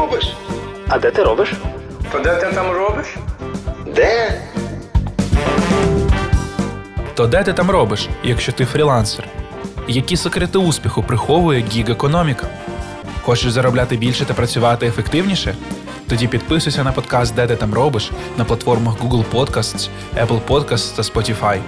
робиш? А де ти робиш? То де ти там робиш? Де? То де ти там робиш, якщо ти фрілансер? Які секрети успіху приховує гіг-економіка? Хочеш заробляти більше та працювати ефективніше? Тоді підписуйся на подкаст Де ти там робиш на платформах Google Podcasts, Apple Podcasts та Spotify.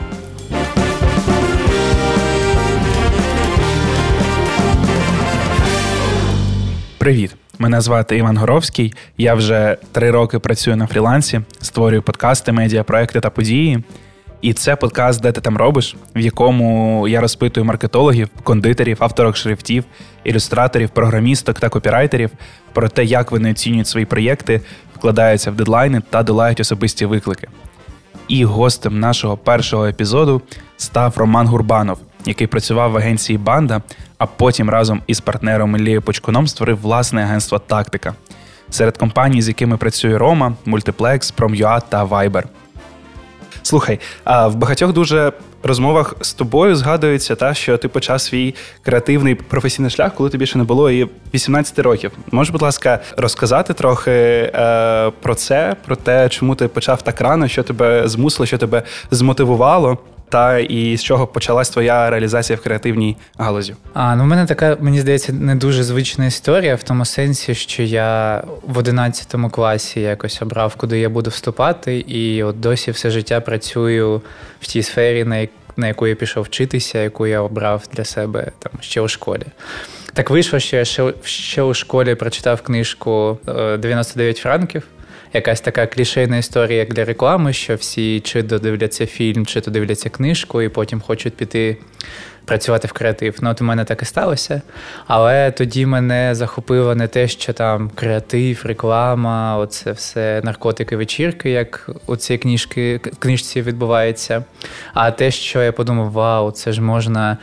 Привіт! Мене звати Іван Горовський. Я вже три роки працюю на фрілансі, створюю подкасти, медіапроекти та події. І це подкаст, де ти там робиш, в якому я розпитую маркетологів, кондитерів, авторок шрифтів, ілюстраторів, програмісток та копірайтерів про те, як вони оцінюють свої проєкти, вкладаються в дедлайни та долають особисті виклики. І гостем нашого першого епізоду став Роман Гурбанов, який працював в агенції Банда, а потім разом із партнером Іллією Почкуном створив власне агентство Тактика. Серед компаній, з якими працює Рома, Multiplex, Prom.ua та Viber. Слухай, а в багатьох дуже розмовах з тобою згадується, та, що ти почав свій креативний професійний шлях, коли тобі ще не було і 18 років. Можеш, будь ласка, розказати трохи е, про це, про те, чому ти почав так рано, що тебе змусило, що тебе змотивувало? Та і з чого почалась твоя реалізація в креативній галузі? А ну в мене така, мені здається, не дуже звична історія в тому сенсі, що я в 11 класі якось обрав, куди я буду вступати, і от досі все життя працюю в тій сфері, на на яку я пішов вчитися, яку я обрав для себе там ще у школі. Так вийшло, що я ще, ще у школі прочитав книжку «99 франків якась така клішейна історія, як для реклами, що всі чи додивляться фільм, чи то дивляться книжку, і потім хочуть піти працювати в креатив. Ну, от у мене так і сталося. Але тоді мене захопило не те, що там креатив, реклама, оце все наркотики, вечірки, як у цій книжці відбувається. А те, що я подумав, вау, це ж можна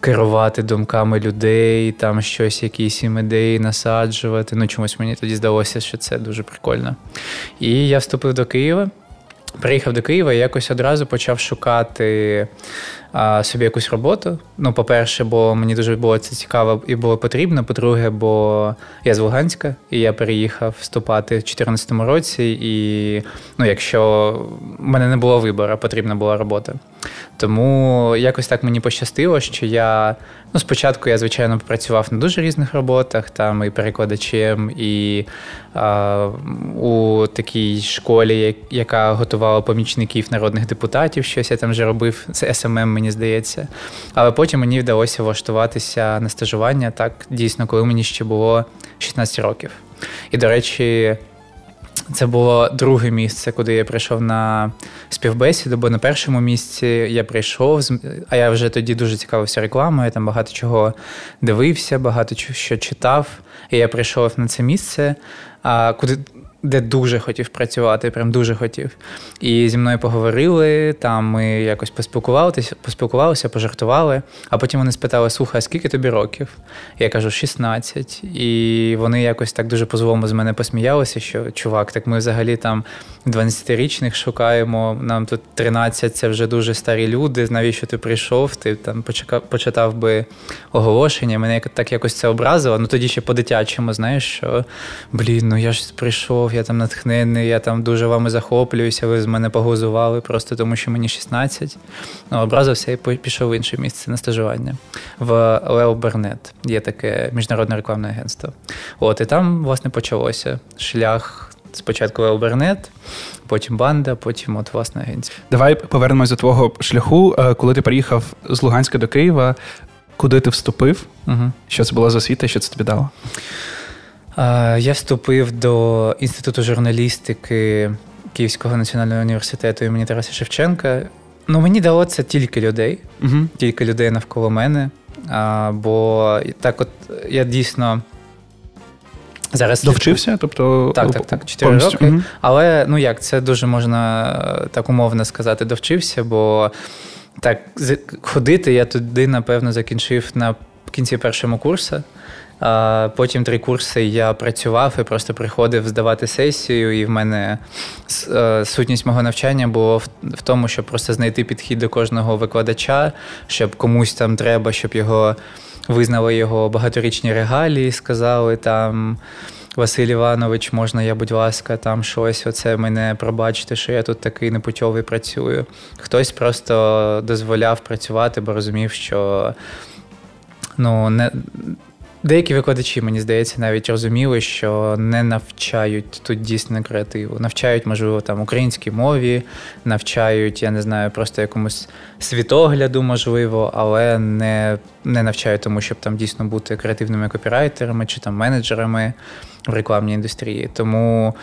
керувати думками людей, там щось, якісь їм ідеї насаджувати. Ну, чомусь мені тоді здалося, що це дуже прикольно. І я вступив до Києва. Приїхав до Києва і якось одразу почав шукати собі якусь роботу. Ну, по-перше, бо мені дуже було це цікаво і було потрібно. По-друге, бо я з Луганська, і я переїхав вступати в 2014 році. І ну, якщо в мене не було вибору, потрібна була робота. Тому якось так мені пощастило, що я ну, спочатку я, звичайно, працював на дуже різних роботах, там і перекладачем, і а, у такій школі, яка готувала помічників народних депутатів, щось я там вже робив. Це СММ, мені здається. Але потім мені вдалося влаштуватися на стажування так дійсно, коли мені ще було 16 років. І, до речі, це було друге місце, куди я прийшов на співбесіду, бо на першому місці я прийшов, а я вже тоді дуже цікавився рекламою, я там багато чого дивився, багато що читав. І я прийшов на це місце, куди де дуже хотів працювати, прям дуже хотів. І зі мною поговорили, там ми якось поспілкувалися, поспілкувалися, пожартували. А потім вони спитали: слухай, а скільки тобі років? Я кажу, 16. І вони якось так дуже по-злому з мене посміялися, що чувак, так ми взагалі там 12-річних шукаємо. Нам тут 13 це вже дуже старі люди. Навіщо ти прийшов? Ти там почекав, почитав би оголошення. Мене так якось це образило. Ну тоді ще по-дитячому, знаєш, що блін, ну я ж прийшов я там натхнений, я там дуже вами захоплююся, ви з мене погузували просто тому, що мені 16. Ну, образився і пішов в інше місце на стажування. В Лео Бернет є таке міжнародне рекламне агентство. От, І там, власне, почалося шлях. Спочатку Лео Бернет, потім банда, потім от власна агенція. Давай повернемось до твого шляху. Е, коли ти приїхав з Луганська до Києва, куди ти вступив? Угу. Що це була за освіта, що це тобі дало? Я вступив до інституту журналістики Київського національного університету імені Тараса Шевченка. Ну, мені дало це тільки людей, угу. тільки людей навколо мене. А, Бо так, от я дійсно зараз довчився, тобто так, так, так, 4 повністю. роки. Угу. Але ну як це дуже можна так умовно сказати, довчився, бо так ходити я туди, напевно, закінчив на кінці першому курсу. Потім три курси я працював і просто приходив здавати сесію, і в мене е, сутність мого навчання було в тому, щоб просто знайти підхід до кожного викладача, щоб комусь там треба, щоб його визнали його багаторічні регалії, сказали там Василь Іванович, можна я, будь ласка, там щось, оце мене пробачте, що я тут такий непутьовий працюю. Хтось просто дозволяв працювати, бо розумів, що ну, не. Деякі викладачі, мені здається, навіть розуміли, що не навчають тут дійсно креативу. Навчають, можливо, там українській мові, навчають, я не знаю, просто якомусь світогляду, можливо, але не не навчають тому, щоб там дійсно бути креативними копірайтерами чи там менеджерами в рекламній індустрії. Тому.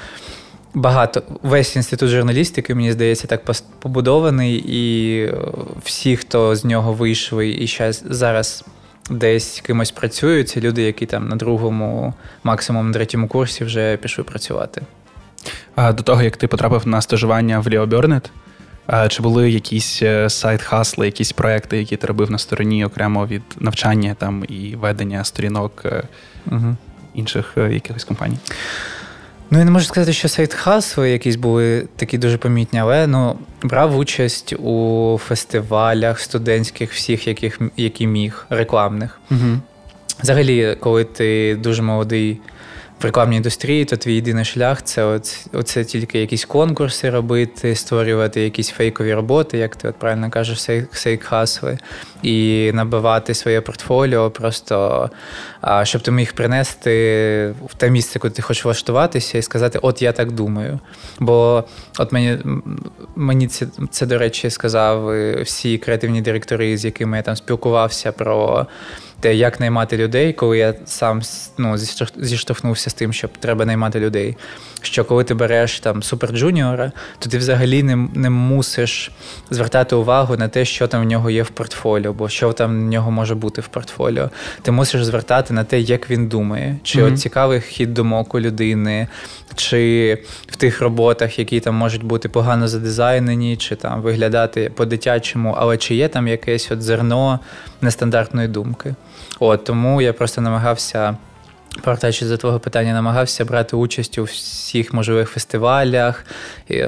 Багато весь інститут журналістики, мені здається, так побудований, і всі, хто з нього вийшли і зараз десь кимось працюють, це люди, які там на другому, максимум на третьому курсі вже пішли працювати. А До того, як ти потрапив на стажування в Leo Burnett, чи були якісь е, side hustle -и, якісь проекти, які ти робив на стороні окремо від навчання там і ведення сторінок угу. інших е, якихось компаній? Ну, я не можу сказати, що сайт хасли якісь були такі дуже помітні, але ну, брав участь у фестивалях студентських, всіх, яких, які міг, рекламних. Угу. Взагалі, коли ти дуже молодий в рекламній індустрії, то твій єдиний шлях це оце, оце тільки якісь конкурси робити, створювати якісь фейкові роботи, як ти от правильно кажеш, сейк-хасли, і набивати своє портфоліо, просто щоб ти міг принести в те місце, куди ти хочеш влаштуватися, і сказати, от я так думаю. Бо от мені мені це, це до речі, сказав всі креативні директори, з якими я там спілкувався про те, як наймати людей, коли я сам ну, зіштовхнувся з тим, що треба наймати людей. Що коли ти береш там суперджуніора, то ти взагалі не не мусиш звертати увагу на те, що там в нього є в портфоліо, бо що там в нього може бути в портфоліо. Ти мусиш звертати на те, як він думає, чи mm-hmm. от цікавий хід думок у людини, чи в тих роботах, які там можуть бути погано задизайнені, чи там виглядати по-дитячому, але чи є там якесь от зерно нестандартної думки. От Тому я просто намагався. Повертаючись до твого питання, намагався брати участь у всіх можливих фестивалях.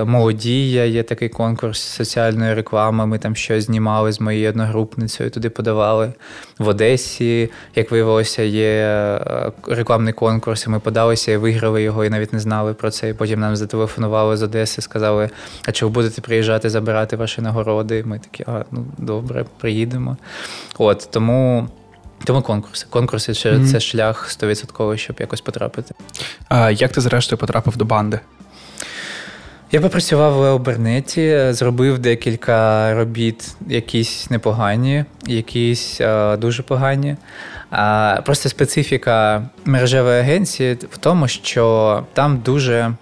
Молодія є такий конкурс соціальної реклами. Ми там щось знімали з моєю одногрупницею, туди подавали в Одесі. Як виявилося, є е, рекламний конкурс. і Ми подалися і виграли його, і навіть не знали про це. І Потім нам зателефонували з Одеси, сказали: А чи ви будете приїжджати забирати ваші нагороди? Ми такі, а ну добре, приїдемо. От тому. Тому конкурси. Конкурси це, mm-hmm. це шлях 100%, щоб якось потрапити. А Як ти, зрештою, потрапив до банди? Я попрацював в Леобернеті, зробив декілька робіт, якісь непогані, якісь а, дуже погані. А, Просто специфіка мережевої агенції в тому, що там дуже.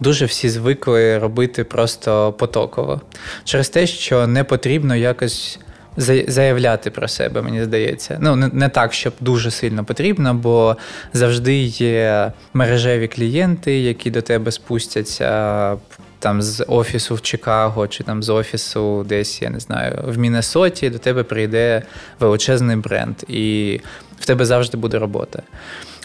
Дуже всі звикли робити просто потоково через те, що не потрібно якось заявляти про себе, мені здається. Ну, не, так, щоб дуже сильно потрібно, бо завжди є мережеві клієнти, які до тебе спустяться. Там з офісу в Чикаго чи там з офісу десь, я не знаю, в Міннесоті до тебе прийде величезний бренд, і в тебе завжди буде робота.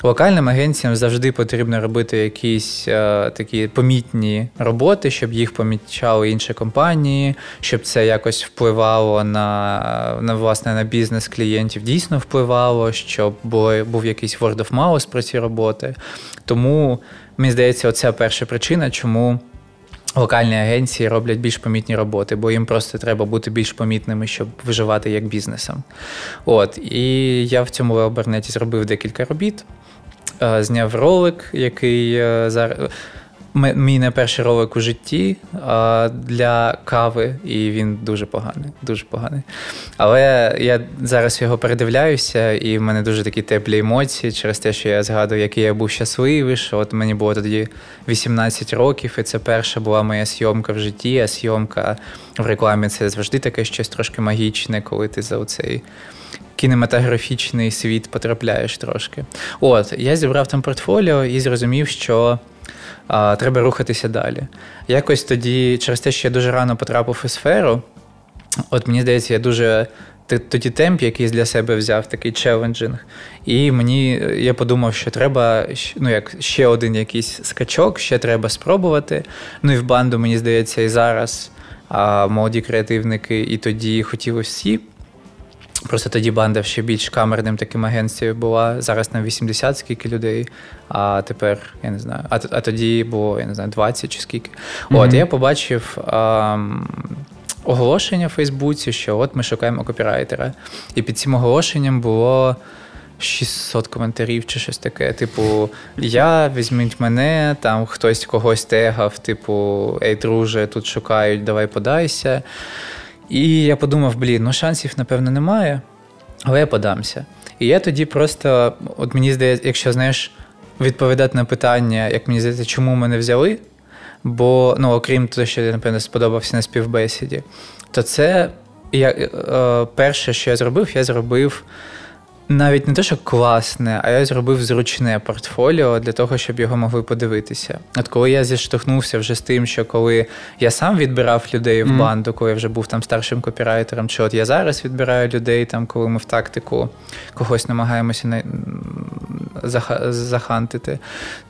Локальним агенціям завжди потрібно робити якісь е, такі помітні роботи, щоб їх помічали інші компанії, щоб це якось впливало на на власне на бізнес клієнтів, дійсно впливало, щоб було, був якийсь word of mouth про ці роботи. Тому мені здається, оця перша причина, чому. Локальні агенції роблять більш помітні роботи, бо їм просто треба бути більш помітними, щоб виживати як бізнесом. От і я в цьому вебернеті зробив декілька робіт. Е, зняв ролик, який е, зараз. Мій не перший ролик у житті для кави, і він дуже поганий. дуже поганий. Але я зараз його передивляюся, і в мене дуже такі теплі емоції через те, що я згадую, який я був щасливий. що От мені було тоді 18 років, і це перша була моя зйомка в житті, а зйомка в рекламі це завжди таке щось трошки магічне, коли ти за оцей кінематографічний світ потрапляєш трошки. От, я зібрав там портфоліо і зрозумів, що а, треба рухатися далі. Якось тоді, через те, що я дуже рано потрапив у сферу, от мені здається, я дуже. Тоді темп якийсь для себе взяв, такий челенджинг. І мені я подумав, що треба ну, як ще один якийсь скачок, ще треба спробувати. Ну і в банду, мені здається, і зараз а, молоді креативники, і тоді хотіли всі Просто тоді банда ще більш камерним таким агенцією була. Зараз на 80 скільки людей, а тепер я не знаю. А а тоді було, я не знаю, 20 чи скільки. Mm-hmm. От я побачив а, оголошення в Фейсбуці, що от ми шукаємо копірайтера. І під цим оголошенням було. 600 коментарів чи щось таке. Типу, я візьміть мене, там хтось когось тегав, типу, ей, друже, тут шукають, давай подайся. І я подумав, блін, ну шансів, напевно, немає, але я подамся. І я тоді просто, от мені здається, якщо знаєш, відповідати на питання, як мені здається, чому мене взяли, бо, ну, окрім того, що я, напевно, сподобався на співбесіді, то це я, е, перше, що я зробив, я зробив навіть не те, що класне, а я зробив зручне портфоліо для того, щоб його могли подивитися. От коли я зіштовхнувся вже з тим, що коли я сам відбирав людей в банду, коли я вже був там старшим копірайтером, чи от я зараз відбираю людей, там, коли ми в тактику когось намагаємося на... захантити,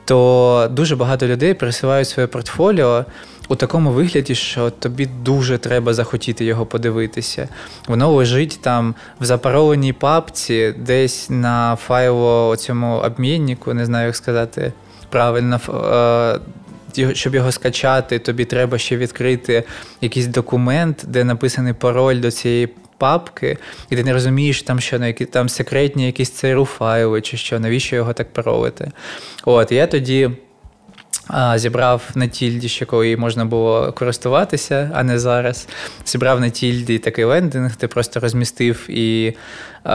то дуже багато людей присилають своє портфоліо у такому вигляді, що тобі дуже треба захотіти його подивитися. Воно лежить там в запароленій папці, десь на файло цьому обміннику, не знаю, як сказати правильно. Е, щоб його скачати, тобі треба ще відкрити якийсь документ, де написаний пароль до цієї папки, і ти не розумієш, там що які там секретні якісь cru файли чи що, навіщо його так паролити. От, я тоді Зібрав на тільді, ще коли можна було користуватися, а не зараз. Зібрав на тільді такий лендинг, ти просто розмістив і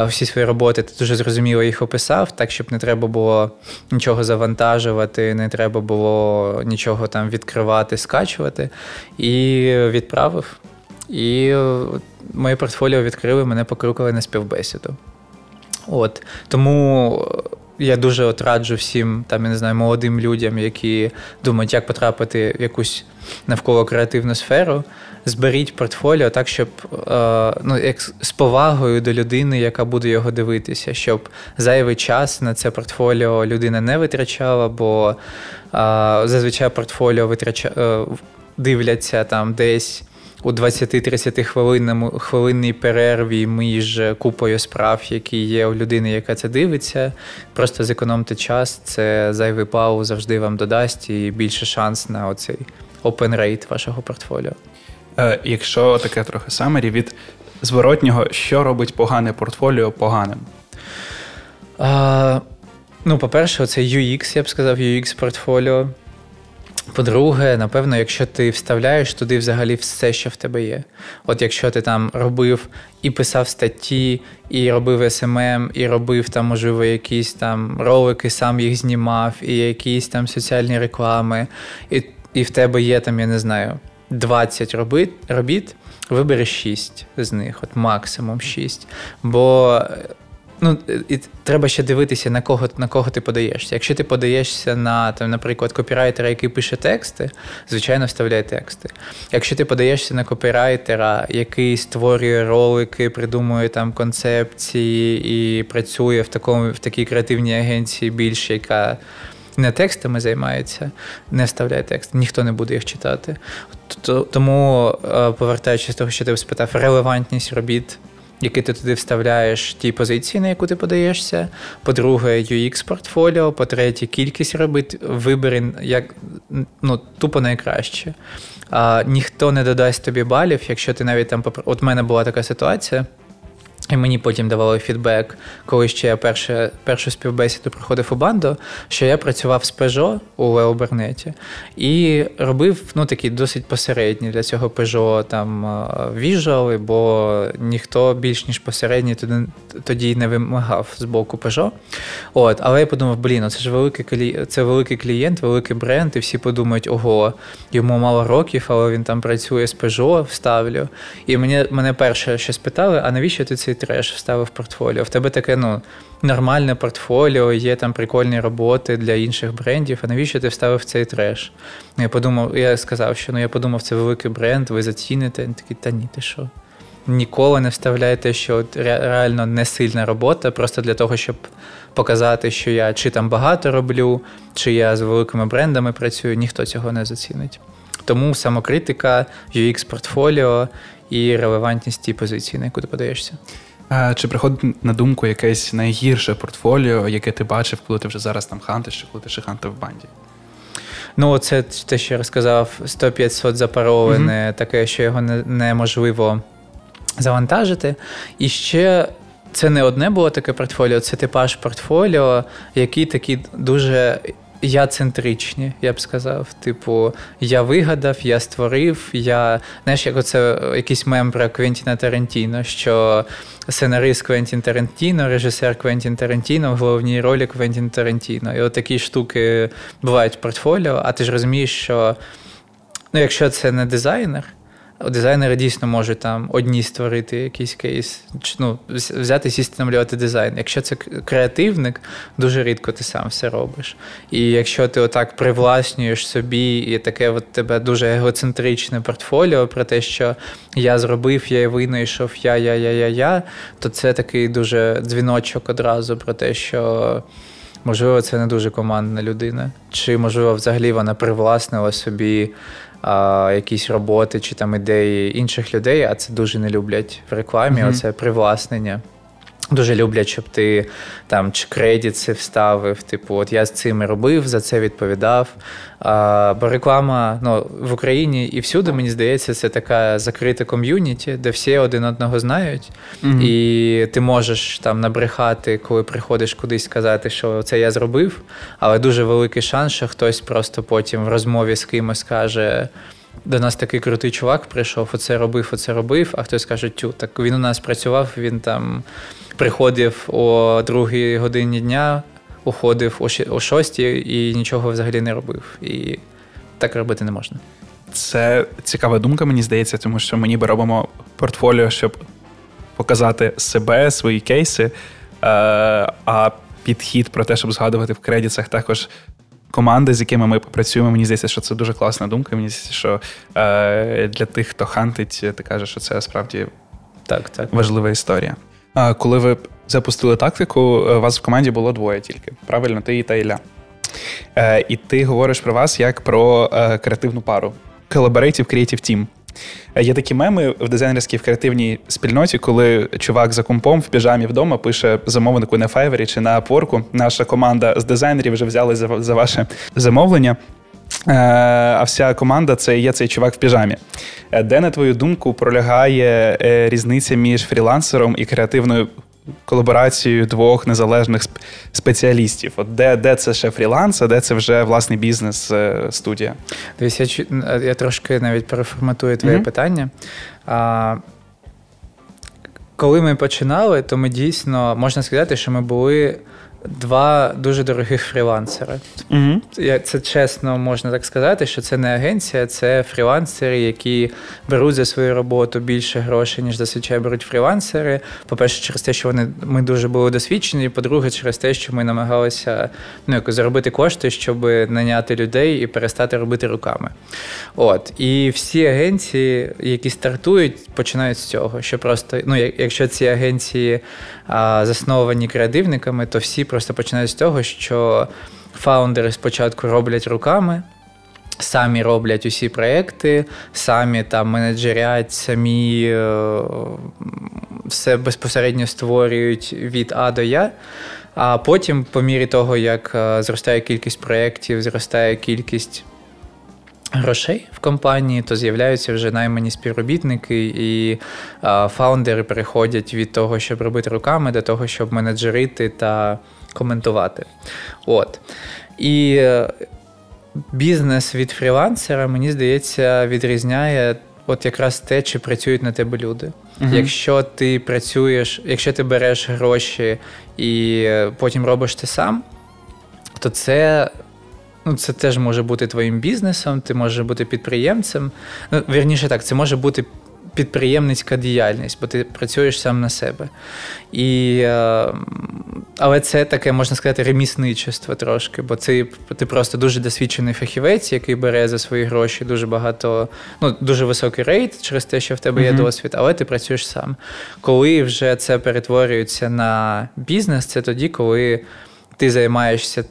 всі свої роботи ти дуже зрозуміло їх описав, так щоб не треба було нічого завантажувати, не треба було нічого там відкривати, скачувати. І відправив. І моє портфоліо відкрили, мене покрукали на співбесіду. От Тому я дуже от раджу всім там, я не знаю, молодим людям, які думають, як потрапити в якусь навколо креативну сферу. Зберіть портфоліо так, щоб е, ну, як з повагою до людини, яка буде його дивитися, щоб зайвий час на це портфоліо людина не витрачала, бо е, зазвичай портфоліо витрача, е, дивляться там десь у 20-30 хвилинній перерві між купою справ, які є у людини, яка це дивиться. Просто зекономте час, це зайвий пау завжди вам додасть і більше шанс на оцей open rate вашого портфоліо. Е, Якщо таке трохи самері від зворотнього, що робить погане портфоліо поганим? А, Ну, по-перше, це UX, я б сказав, UX портфоліо. По-друге, напевно, якщо ти вставляєш туди взагалі все, що в тебе є. От якщо ти там робив і писав статті, і робив SMM, і робив там, можливо, якісь там ролики, сам їх знімав, і якісь там соціальні реклами, і і в тебе є там, я не знаю, 20 робіт, робіт вибери 6 з них, от максимум 6. Бо Ну, і треба ще дивитися, на кого на кого ти подаєшся. Якщо ти подаєшся на, там, наприклад, копірайтера, який пише тексти, звичайно, вставляй тексти. Якщо ти подаєшся на копірайтера, який створює ролики, придумує там концепції і працює в такому, в такій креативній агенції більше, яка не текстами займається, не вставляй текст, ніхто не буде їх читати. Тому, е, повертаючись до того, що ти спитав, релевантність робіт який ти туди вставляєш ті позиції, на яку ти подаєшся. По-друге, UX портфоліо, по-третє, кількість робить, вибери як ну, тупо найкраще. А, Ніхто не додасть тобі балів, якщо ти навіть там От в мене була така ситуація. І мені потім давали фідбек, коли ще я перше, першу співбесіду проходив у банду, що я працював з Peugeot у Леобернеті і робив ну, такі досить посередні для цього Peugeot там віжуали, бо ніхто більш ніж посередній тоді, тоді не вимагав з боку Peugeot. От, Але я подумав, блін, це ж великий клі... це великий клієнт, великий бренд, і всі подумають, ого, йому мало років, але він там працює з Peugeot, вставлю. І мені, мене перше що спитали, а навіщо ти цей треш вставив портфоліо. В тебе таке ну, нормальне портфоліо, є там прикольні роботи для інших брендів. А навіщо ти вставив цей треш? Я подумав, я сказав, що ну я подумав, це великий бренд, ви заціните. Він такий, та ні, ти що? Ніколи не вставляйте, що реально не сильна робота, просто для того, щоб показати, що я чи там багато роблю, чи я з великими брендами працюю, ніхто цього не зацінить. Тому самокритика, UX портфоліо і релевантність тієї позиції, на яку ти подаєшся. А, Чи приходить на думку якесь найгірше портфоліо, яке ти бачив, коли ти вже зараз там хантиш, чи коли ти ще хантив в банді? Ну, це те, що я розказав, 100-500 запароване, mm-hmm. таке, що його не, неможливо завантажити. І ще це не одне було таке портфоліо, це типаж портфоліо, які такі дуже я центричні, я б сказав. Типу, я вигадав, я створив, я. Знаєш, як оце якийсь мем про Квентіна Тарантіно, що сценарист Квентін Тарантіно, режисер Квентін Тарантіно, в головній ролі Квентін Тарантіно. І от такі штуки бувають в портфоліо, а ти ж розумієш, що ну, якщо це не дизайнер. Дизайнери дійсно можуть там одні створити якийсь кейс, ну, взяти сісти намалювати дизайн. Якщо це креативник, дуже рідко ти сам все робиш. І якщо ти отак привласнюєш собі, і таке от тебе дуже егоцентричне портфоліо про те, що я зробив, я винайшов, я, я, я, я, я, то це такий дуже дзвіночок одразу про те, що. Можливо, це не дуже командна людина, чи можливо, взагалі вона привласнила собі якісь роботи чи там ідеї інших людей, а це дуже не люблять в рекламі. Mm-hmm. Оце привласнення. Дуже люблять, щоб ти там чи кредит це вставив. Типу, от я з цим робив, за це відповідав. А, Бо реклама ну, в Україні і всюди, мені здається, це така закрита ком'юніті, де всі один одного знають. Mm-hmm. І ти можеш там набрехати, коли приходиш кудись сказати, що це я зробив. Але дуже великий шанс, що хтось просто потім в розмові з кимось скаже. До нас такий крутий чувак прийшов, оце робив, оце робив, а хтось каже, тю, так він у нас працював, він там приходив о другій годині дня, уходив о шостій і нічого взагалі не робив. І так робити не можна. Це цікава думка, мені здається, тому що мені би робимо портфоліо, щоб показати себе, свої кейси. Е, а підхід про те, щоб згадувати в кредитах, також команди, з якими ми працюємо. Мені здається, що це дуже класна думка. Мені здається, що е, для тих, хто хантить, ти кажеш, що це справді так, так. важлива історія. Коли ви запустили тактику, вас в команді було двоє тільки. Правильно, ти і та Ілля. Е, І ти говориш про вас як про е, креативну пару. Collaborative Creative Team. Е, є такі меми в дизайнерській в креативній спільноті, коли чувак за компом в піжамі вдома пише замовнику на Fiverr чи на Upwork. Наша команда з дизайнерів вже взяли за ваше замовлення. Е, а вся команда це є цей чувак в піжамі. Е, де, на твою думку, пролягає різниця між фрілансером і креативною колаборацією двох незалежних спеціалістів? От Де де це ще фріланс, а де це вже власний бізнес-студія? Дивись, я я трошки навіть переформатую твоє mm-hmm. питання. А, Коли ми починали, то ми дійсно можна сказати, що ми були два дуже дорогих фрілансери. Угу. Це чесно можна так сказати, що це не агенція, це фрілансери, які беруть за свою роботу більше грошей, ніж зазвичай беруть фрілансери. По-перше, через те, що вони ми дуже були досвідчені. По-друге, через те, що ми намагалися ну, якось заробити кошти, щоб наняти людей і перестати робити руками. От. І всі агенції, які стартують, починають з цього. Що просто, ну, якщо ці агенції засновані креативниками, то всі просто починають з того, що фаундери спочатку роблять руками. Самі роблять усі проекти, самі там менеджерять, самі е, все безпосередньо створюють від А до Я. А потім, по мірі того, як е, зростає кількість проєктів, зростає кількість грошей в компанії, то з'являються вже наймані співробітники, і а, фаундери переходять від того, щоб робити руками, до того, щоб менеджерити та коментувати. От. І е, бізнес від фрілансера, мені здається, відрізняє. От якраз те, чи працюють на тебе люди. uh Якщо ти працюєш, якщо ти береш гроші і е, потім робиш це сам, то це Ну, це теж може бути твоїм бізнесом, ти можеш бути підприємцем. Ну, Вірніше так, це може бути підприємницька діяльність, бо ти працюєш сам на себе. І, е, Але це таке, можна сказати, ремісничество трошки, бо це, ти просто дуже досвідчений фахівець, який бере за свої гроші дуже багато, ну, дуже високий рейд через те, що в тебе є mm-hmm. досвід, але ти працюєш сам. Коли вже це перетворюється на бізнес, це тоді, коли ти займаєшся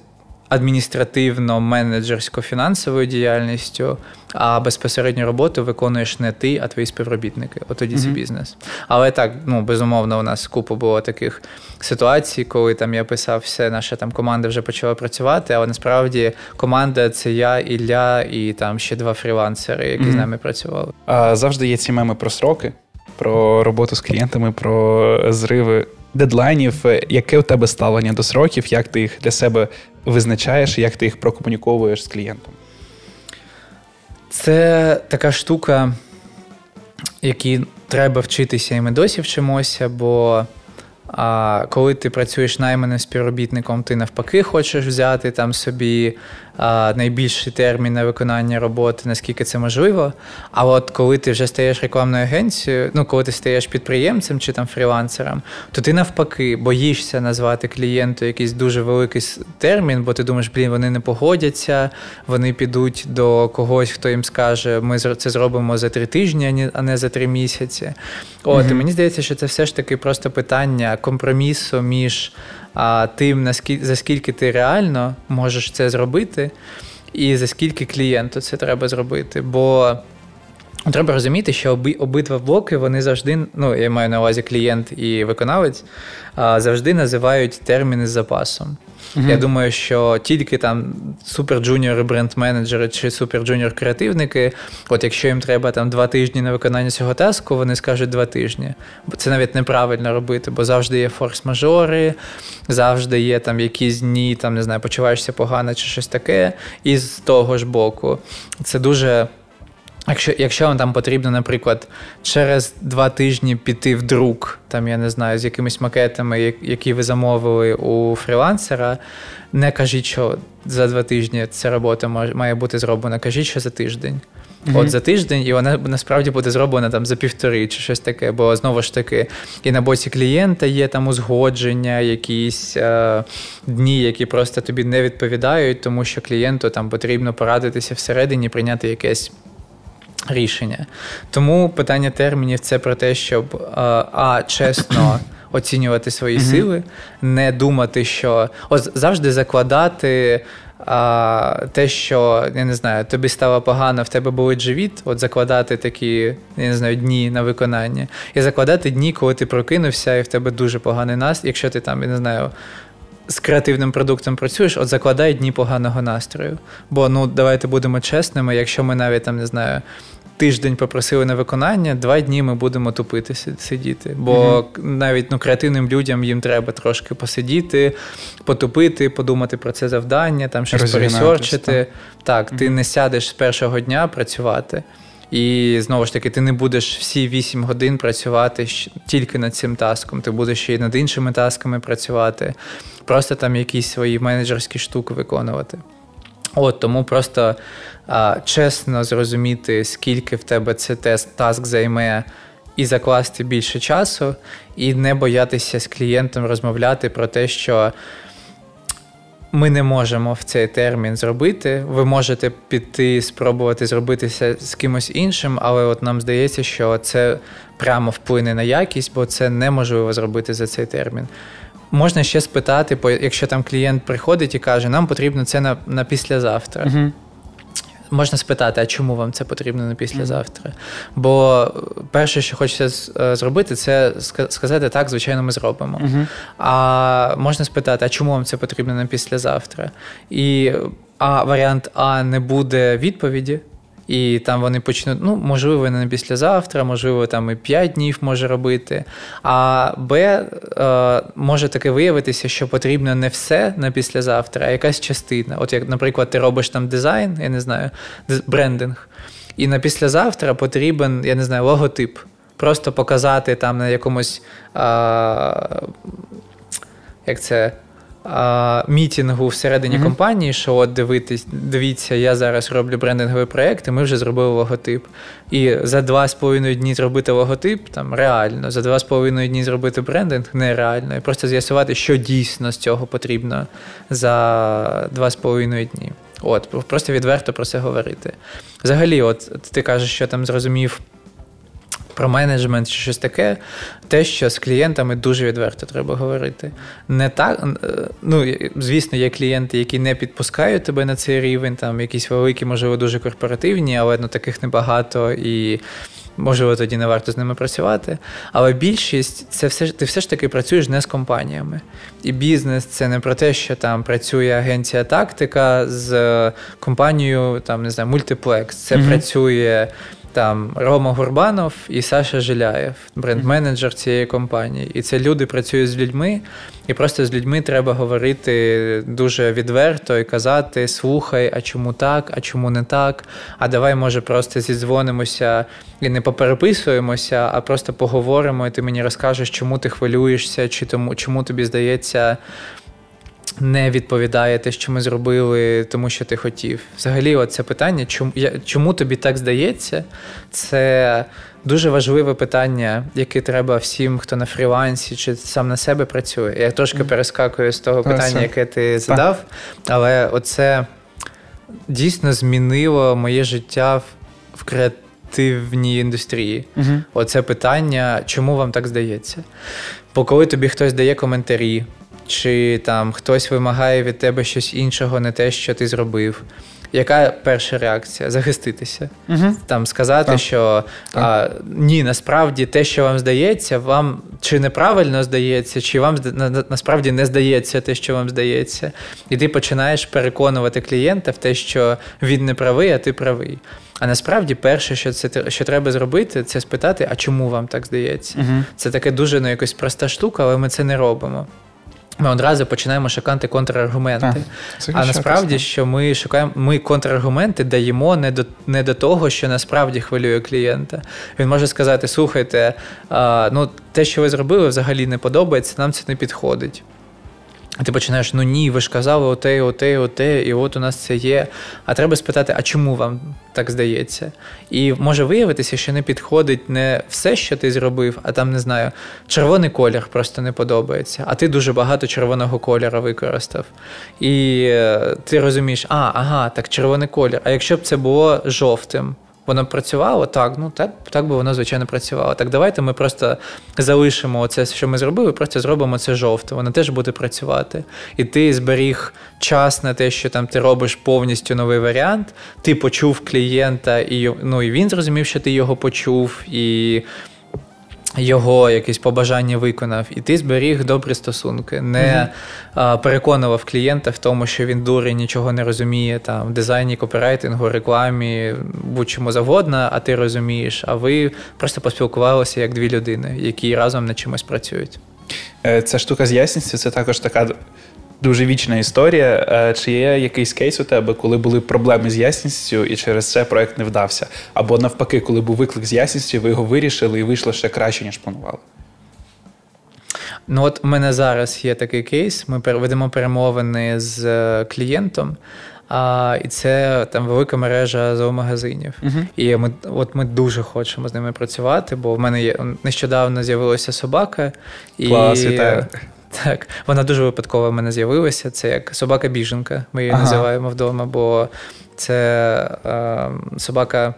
адміністративно-менеджерсько-фінансовою діяльністю, а безпосередню роботу виконуєш не ти, а твої співробітники. От тоді це бізнес. Але так, ну безумовно, у нас купа було таких ситуацій, коли там я писав, все, наша там команда вже почала працювати, але насправді команда це я, Ілля і там ще два фрілансери, які mm-hmm. з нами працювали. А завжди є ці меми про сроки, про роботу з клієнтами, про зриви дедлайнів. Яке у тебе ставлення до сроків? Як ти їх для себе визначаєш, як ти їх прокомуніковуєш з клієнтом? Це така штука, якій треба вчитися, і ми досі вчимося, бо а коли ти працюєш найманим співробітником, ти навпаки хочеш взяти там собі найбільший термін на виконання роботи, наскільки це можливо. А от коли ти вже стаєш рекламною агенцією, ну коли ти стаєш підприємцем чи там фрілансером, то ти навпаки боїшся назвати клієнту якийсь дуже великий термін, бо ти думаєш, блін, вони не погодяться, вони підуть до когось, хто їм скаже, ми це зробимо за три тижні, а не за три місяці. От, mm-hmm. і мені здається, що це все ж таки просто питання компромісу між а, тим, наскільки за скільки ти реально можеш це зробити, і за скільки клієнту це треба зробити. Бо треба розуміти, що оби, обидва блоки вони завжди, ну я маю на увазі клієнт і виконавець, завжди називають терміни з запасом. Uh-huh. Я думаю, що тільки там супер-джуніори бренд-менеджери чи супер-джуніор креативники, от якщо їм треба там два тижні на виконання цього таску, вони скажуть два тижні. Бо це навіть неправильно робити, бо завжди є форс-мажори, завжди є там якісь дні, там не знаю, почуваєшся погано чи щось таке. І з того ж боку, це дуже. Якщо якщо вам там потрібно, наприклад, через два тижні піти в друк, там я не знаю, з якимись макетами, які ви замовили у фрілансера, не кажіть, що за два тижні ця робота має бути зроблена. Кажіть, що за тиждень. Mm-hmm. От за тиждень, і вона насправді буде зроблена там за півтори чи щось таке. Бо знову ж таки, і на боці клієнта є там узгодження, якісь е, дні, які просто тобі не відповідають, тому що клієнту там потрібно порадитися всередині, прийняти якесь рішення. Тому питання термінів це про те, щоб е, а чесно. Оцінювати свої mm-hmm. сили, не думати, що От завжди закладати а, те, що я не знаю, тобі стало погано, в тебе болить живіт, от закладати такі я не знаю, дні на виконання, і закладати дні, коли ти прокинувся, і в тебе дуже поганий настрій, якщо ти там, я не знаю, з креативним продуктом працюєш, от закладай дні поганого настрою. Бо ну давайте будемо чесними, якщо ми навіть там не знаю. Тиждень попросили на виконання, два дні ми будемо тупити сидіти. Бо mm-hmm. навіть ну, креативним людям їм треба трошки посидіти, потупити, подумати про це завдання, там щось пересорчити. Так, mm-hmm. ти не сядеш з першого дня працювати. І знову ж таки, ти не будеш всі 8 годин працювати тільки над цим таском, ти будеш ще й над іншими тасками працювати, просто там якісь свої менеджерські штуки виконувати. От тому просто а, чесно зрозуміти, скільки в тебе цей тест таск займе, і закласти більше часу, і не боятися з клієнтом розмовляти про те, що ми не можемо в цей термін зробити. Ви можете піти, спробувати зробитися з кимось іншим, але от нам здається, що це прямо вплине на якість, бо це неможливо зробити за цей термін. Можна ще спитати, якщо там клієнт приходить і каже, нам потрібно це на на післязавтра. Uh-huh. Можна спитати, а чому вам це потрібно на післязавтра? Бо перше, що хочеться е, зробити, це сказати так, звичайно, ми зробимо. Mm-hmm. А можна спитати, а чому вам це потрібно на післязавтра? І а варіант А не буде відповіді. І там вони почнуть, ну, можливо, не післязавтра, можливо, там і 5 днів може робити. А Б е, може таке виявитися, що потрібно не все на післязавтра, а якась частина. От як, наприклад, ти робиш там дизайн, я не знаю, брендинг, і на післязавтра потрібен, я не знаю, логотип. Просто показати там на якомусь. Е, як це мітінгу всередині mm-hmm. компанії, що от дивитись, дивіться, я зараз роблю брендинговий проєкт, і ми вже зробили логотип. І за два з половиною дні зробити логотип там реально, за два з половиною дні зробити брендинг нереально. І просто з'ясувати, що дійсно з цього потрібно за два з половиною дні. От, просто відверто про це говорити. Взагалі, от ти кажеш, що там зрозумів про менеджмент чи щось таке, те, що з клієнтами дуже відверто треба говорити. Не так, е, ну, Звісно, є клієнти, які не підпускають тебе на цей рівень, там якісь великі, можливо, дуже корпоративні, але ну, таких небагато і. Можливо, тоді не варто з ними працювати. Але більшість це все ти все ж таки працюєш не з компаніями. І бізнес це не про те, що там працює агенція тактика з компанією, там не знаю, мультиплекс. Це mm працює там Рома Гурбанов і Саша Жиляєв, бренд-менеджер цієї компанії. І це люди працюють з людьми, і просто з людьми треба говорити дуже відверто і казати: слухай, а чому так, а чому не так? А давай, може, просто зідзвонимося і не попереписуємося, а просто поговоримо, і ти мені розкажеш, чому ти хвилюєшся, чи тому, чому тобі здається не відповідає те, що ми зробили, тому що ти хотів. Взагалі, це питання, чому чому тобі так здається, це дуже важливе питання, яке треба всім, хто на фрілансі чи сам на себе працює. Я трошки перескакую з того питання, яке ти задав, але оце дійсно змінило моє життя в креативній індустрії. Угу. Оце питання, чому вам так здається? Бо коли тобі хтось дає коментарі, чи там хтось вимагає від тебе щось іншого, не те, що ти зробив. Яка перша реакція? Захиститися, угу. там сказати, так. що так. А, ні, насправді те, що вам здається, вам чи неправильно здається, чи вам на, насправді не здається те, що вам здається, і ти починаєш переконувати клієнта в те, що він не правий, а ти правий. А насправді, перше, що це що треба зробити, це спитати, а чому вам так здається? Угу. Це таке дуже ну, якось проста штука, але ми це не робимо. Ми одразу починаємо шукати контраргументи. А, а насправді, що ми шукаємо, ми контраргументи даємо не до не до того, що насправді хвилює клієнта. Він може сказати: слухайте, а, ну те, що ви зробили, взагалі не подобається, нам це не підходить. Ти починаєш, ну ні, ви ж казали оте, оте, оте, і от у нас це є. А треба спитати, а чому вам так здається? І може виявитися, що не підходить не все, що ти зробив, а там не знаю, червоний колір просто не подобається, а ти дуже багато червоного кольора використав. І е, ти розумієш, а, ага, так червоний колір. А якщо б це було жовтим? Воно працювало так, ну так так би воно, звичайно, працювало. Так давайте ми просто залишимо це, що ми зробили, просто зробимо це жовте. Воно теж буде працювати. І ти зберіг час на те, що там ти робиш повністю новий варіант. Ти почув клієнта, і ну, і він зрозумів, що ти його почув. і його якесь побажання виконав, і ти зберіг добрі стосунки, не mm-hmm. переконував клієнта в тому, що він дурий, нічого не розуміє там в дизайні, копірайтингу, рекламі, будь-чому завгодно, а ти розумієш. А ви просто поспілкувалися як дві людини, які разом над чимось працюють. Е, ця штука з ясністю це також така дуже вічна історія. Е, чи є якийсь кейс у тебе, коли були проблеми з ясністю, і через це проект не вдався? Або навпаки, коли був виклик з ясністю, ви його вирішили і вийшло ще краще, ніж планували? Ну, от у мене зараз є такий кейс. Ми ведемо перемовини з е, клієнтом. А, І це там велика мережа зоомагазинів. Uh-huh. І ми от ми дуже хочемо з ними працювати, бо в мене є нещодавно з'явилася собака. Клас, і вітаю. Так, вона дуже випадково в мене з'явилася. Це як собака-біженка. Ми її ага. називаємо вдома, бо це е, собака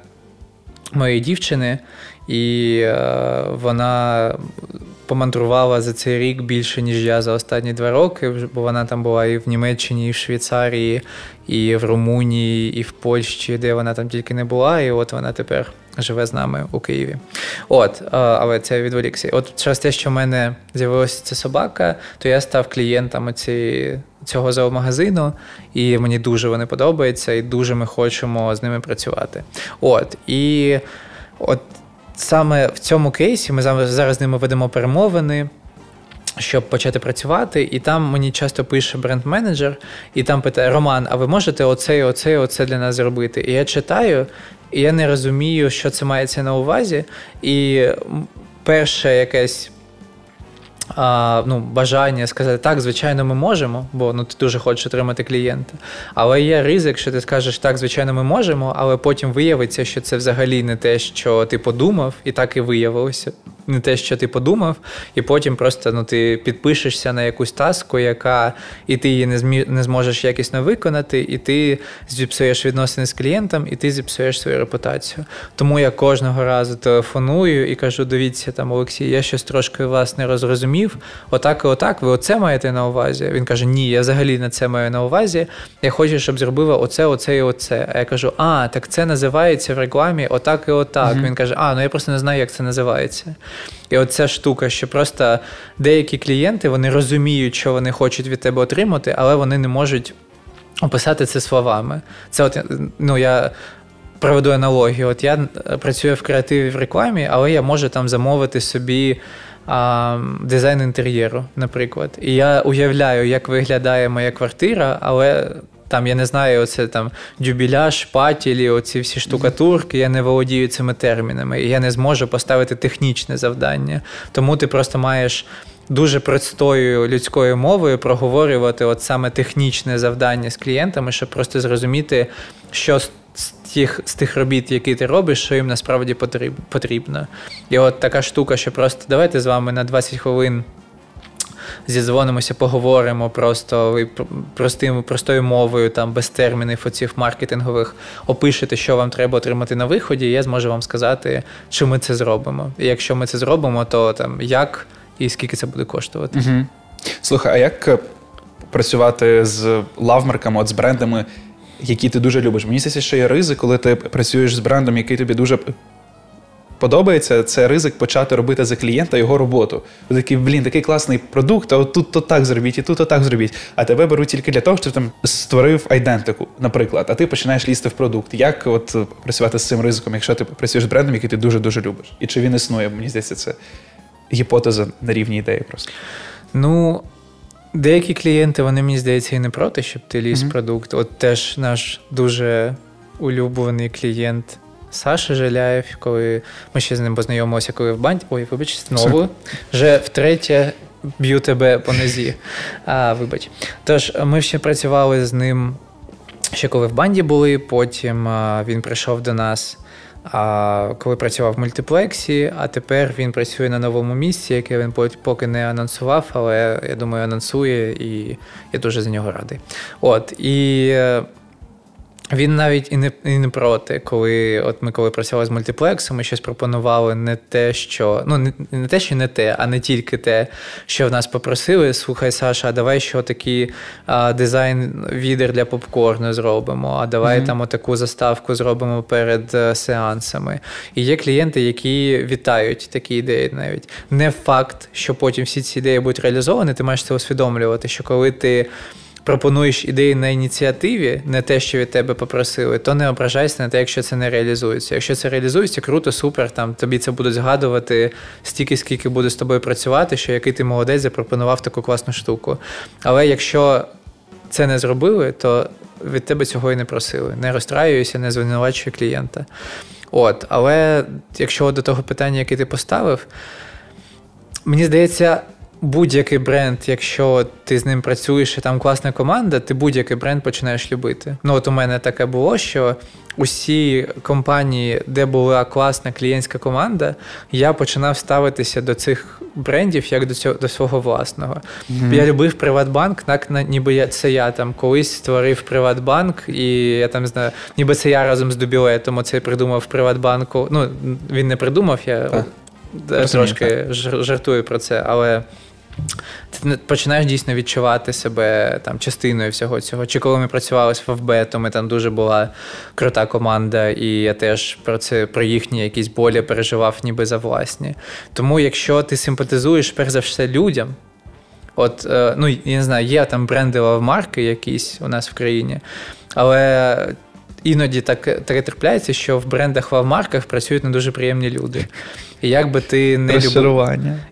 моєї дівчини, і е, вона помандрувала за цей рік більше, ніж я за останні два роки, бо вона там була і в Німеччині, і в Швейцарії, і в Румунії, і в Польщі, де вона там тільки не була, і от вона тепер живе з нами у Києві. От, але це відволікся. От через те, що в мене з'явилася ця собака, то я став клієнтом цієї. Цього зоомагазину, і мені дуже вони подобаються, і дуже ми хочемо з ними працювати. От і от саме в цьому кейсі ми зараз з ними ведемо перемовини. Щоб почати працювати, і там мені часто пише бренд-менеджер, і там питає: Роман, а ви можете оце, оце, оце для нас зробити? І я читаю, і я не розумію, що це мається на увазі. І перше якесь а, ну, Бажання сказати, так, звичайно, ми можемо, бо ну, ти дуже хочеш отримати клієнта. Але є ризик, що ти скажеш, так, звичайно, ми можемо, але потім виявиться, що це взагалі не те, що ти подумав, і так і виявилося. Не те, що ти подумав, і потім просто ну, ти підпишешся на якусь таску, яка і ти її не змі... не зможеш якісно виконати, і ти зіпсуєш відносини з клієнтом, і ти зіпсуєш свою репутацію. Тому я кожного разу телефоную і кажу: дивіться, там Олексій, я щось трошки вас не розрозумів. Отак і отак, ви оце маєте на увазі. Він каже: Ні, я взагалі на це маю на увазі. Я хочу, щоб зробила оце, оце і оце. А я кажу, а так це називається в рекламі отак і отак. Mm-hmm. Він каже, а ну я просто не знаю, як це називається. І оця штука, що просто деякі клієнти вони розуміють, що вони хочуть від тебе отримати, але вони не можуть описати це словами. Це от ну я. Проведу аналогію. От я працюю в креативі в рекламі, але я можу там замовити собі а, дизайн інтер'єру, наприклад. І я уявляю, як виглядає моя квартира, але там, я не знаю, оце там дюбіляж, шпатілі, оці всі штукатурки, я не володію цими термінами, і я не зможу поставити технічне завдання. Тому ти просто маєш. Дуже простою людською мовою проговорювати от саме технічне завдання з клієнтами, щоб просто зрозуміти, що з тих з тих робіт, які ти робиш, що їм насправді потрібно. І от така штука, що просто давайте з вами на 20 хвилин зідзвонимося, поговоримо просто простим, простою мовою, там без термінів оцих маркетингових, опишете, що вам треба отримати на виході, і я зможу вам сказати, чи ми це зробимо. І якщо ми це зробимо, то там як і скільки це буде коштувати. Угу. Слухай, а як е, працювати з лавмарками, от з брендами, які ти дуже любиш? Мені здається, що є ризик, коли ти працюєш з брендом, який тобі дуже подобається, це ризик почати робити за клієнта його роботу. Ви такий, блін, такий класний продукт, а от тут то так зробіть, і тут то так зробіть. А тебе беруть тільки для того, щоб ти там створив айдентику, наприклад, а ти починаєш лізти в продукт. Як от працювати з цим ризиком, якщо ти працюєш з брендом, який ти дуже дуже любиш? І чи він існує? Мені здається, це гіпотеза на рівні ідеї просто. Ну. Деякі клієнти, вони мені здається, і не проти, щоб ти ліз mm-hmm. продукт. От теж наш дуже улюблений клієнт Саша Желяєв, коли ми ще з ним познайомилися, коли в банді. Ой, вибач, знову. Вже втретє б'ю тебе по нозі. А, Вибач. Тож, ми ще працювали з ним ще коли в банді були, потім а, він прийшов до нас. А коли працював в мультиплексі, а тепер він працює на новому місці, яке він поки не анонсував, але я думаю, анонсує, і я дуже за нього радий. От і він навіть і не і не проти, коли от ми коли працювали з мультиплексом, ми щось пропонували не те, що ну не, не те, що не те, а не тільки те, що в нас попросили. Слухай, Саша, а давай що такий дизайн відер для попкорну зробимо, а давай mm-hmm. там отаку заставку зробимо перед а, е, сеансами. І є клієнти, які вітають такі ідеї навіть. Не факт, що потім всі ці ідеї будуть реалізовані, ти маєш це усвідомлювати, що коли ти пропонуєш ідеї на ініціативі, не те, що від тебе попросили, то не ображайся на те, якщо це не реалізується. Якщо це реалізується, круто, супер. Там тобі це будуть згадувати стільки, скільки буде з тобою працювати, що який ти молодець запропонував таку класну штуку. Але якщо це не зробили, то від тебе цього і не просили. Не розстраююся, не звинувачую клієнта. От, але якщо до того питання, яке ти поставив, мені здається, будь-який бренд, якщо ти з ним працюєш і там класна команда, ти будь-який бренд починаєш любити. Ну от у мене таке було, що усі компанії, де була класна клієнтська команда, я починав ставитися до цих брендів як до цього до свого власного. Mm-hmm. Я любив Приватбанк, так ніби я це я там колись створив Приватбанк, і я там знаю, ніби це я разом з Дубілетом оце придумав Приватбанку. Ну він не придумав, я. Трошки жартую про це, але ти починаєш дійсно відчувати себе там частиною всього цього. Чи коли ми працювали з ФФБ, то ми там дуже була крута команда, і я теж про це про їхні якісь болі переживав, ніби за власні. Тому, якщо ти симпатизуєш перш за все людям, от е, ну я не знаю, є там бренди лавмарки якісь у нас в країні, але іноді так таке трапляється, що в брендах лавмарках працюють не дуже приємні люди. І як би ти не любив,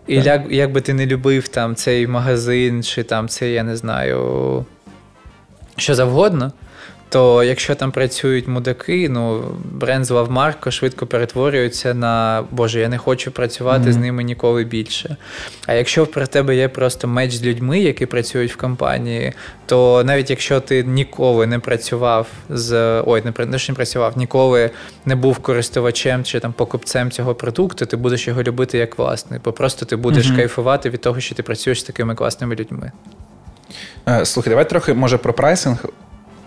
і як, як би ти не любив там цей магазин, чи там цей, я не знаю, що завгодно, то якщо там працюють мудаки, ну бренд злав Марко швидко перетворюється на Боже, я не хочу працювати mm-hmm. з ними ніколи більше. А якщо про тебе є просто меч з людьми, які працюють в компанії, то навіть якщо ти ніколи не працював з ой, не не працював, ніколи не був користувачем чи там покупцем цього продукту, ти будеш його любити як власний, бо просто ти будеш mm-hmm. кайфувати від того, що ти працюєш з такими класними людьми. Е, слухай, давай трохи може про прайсинг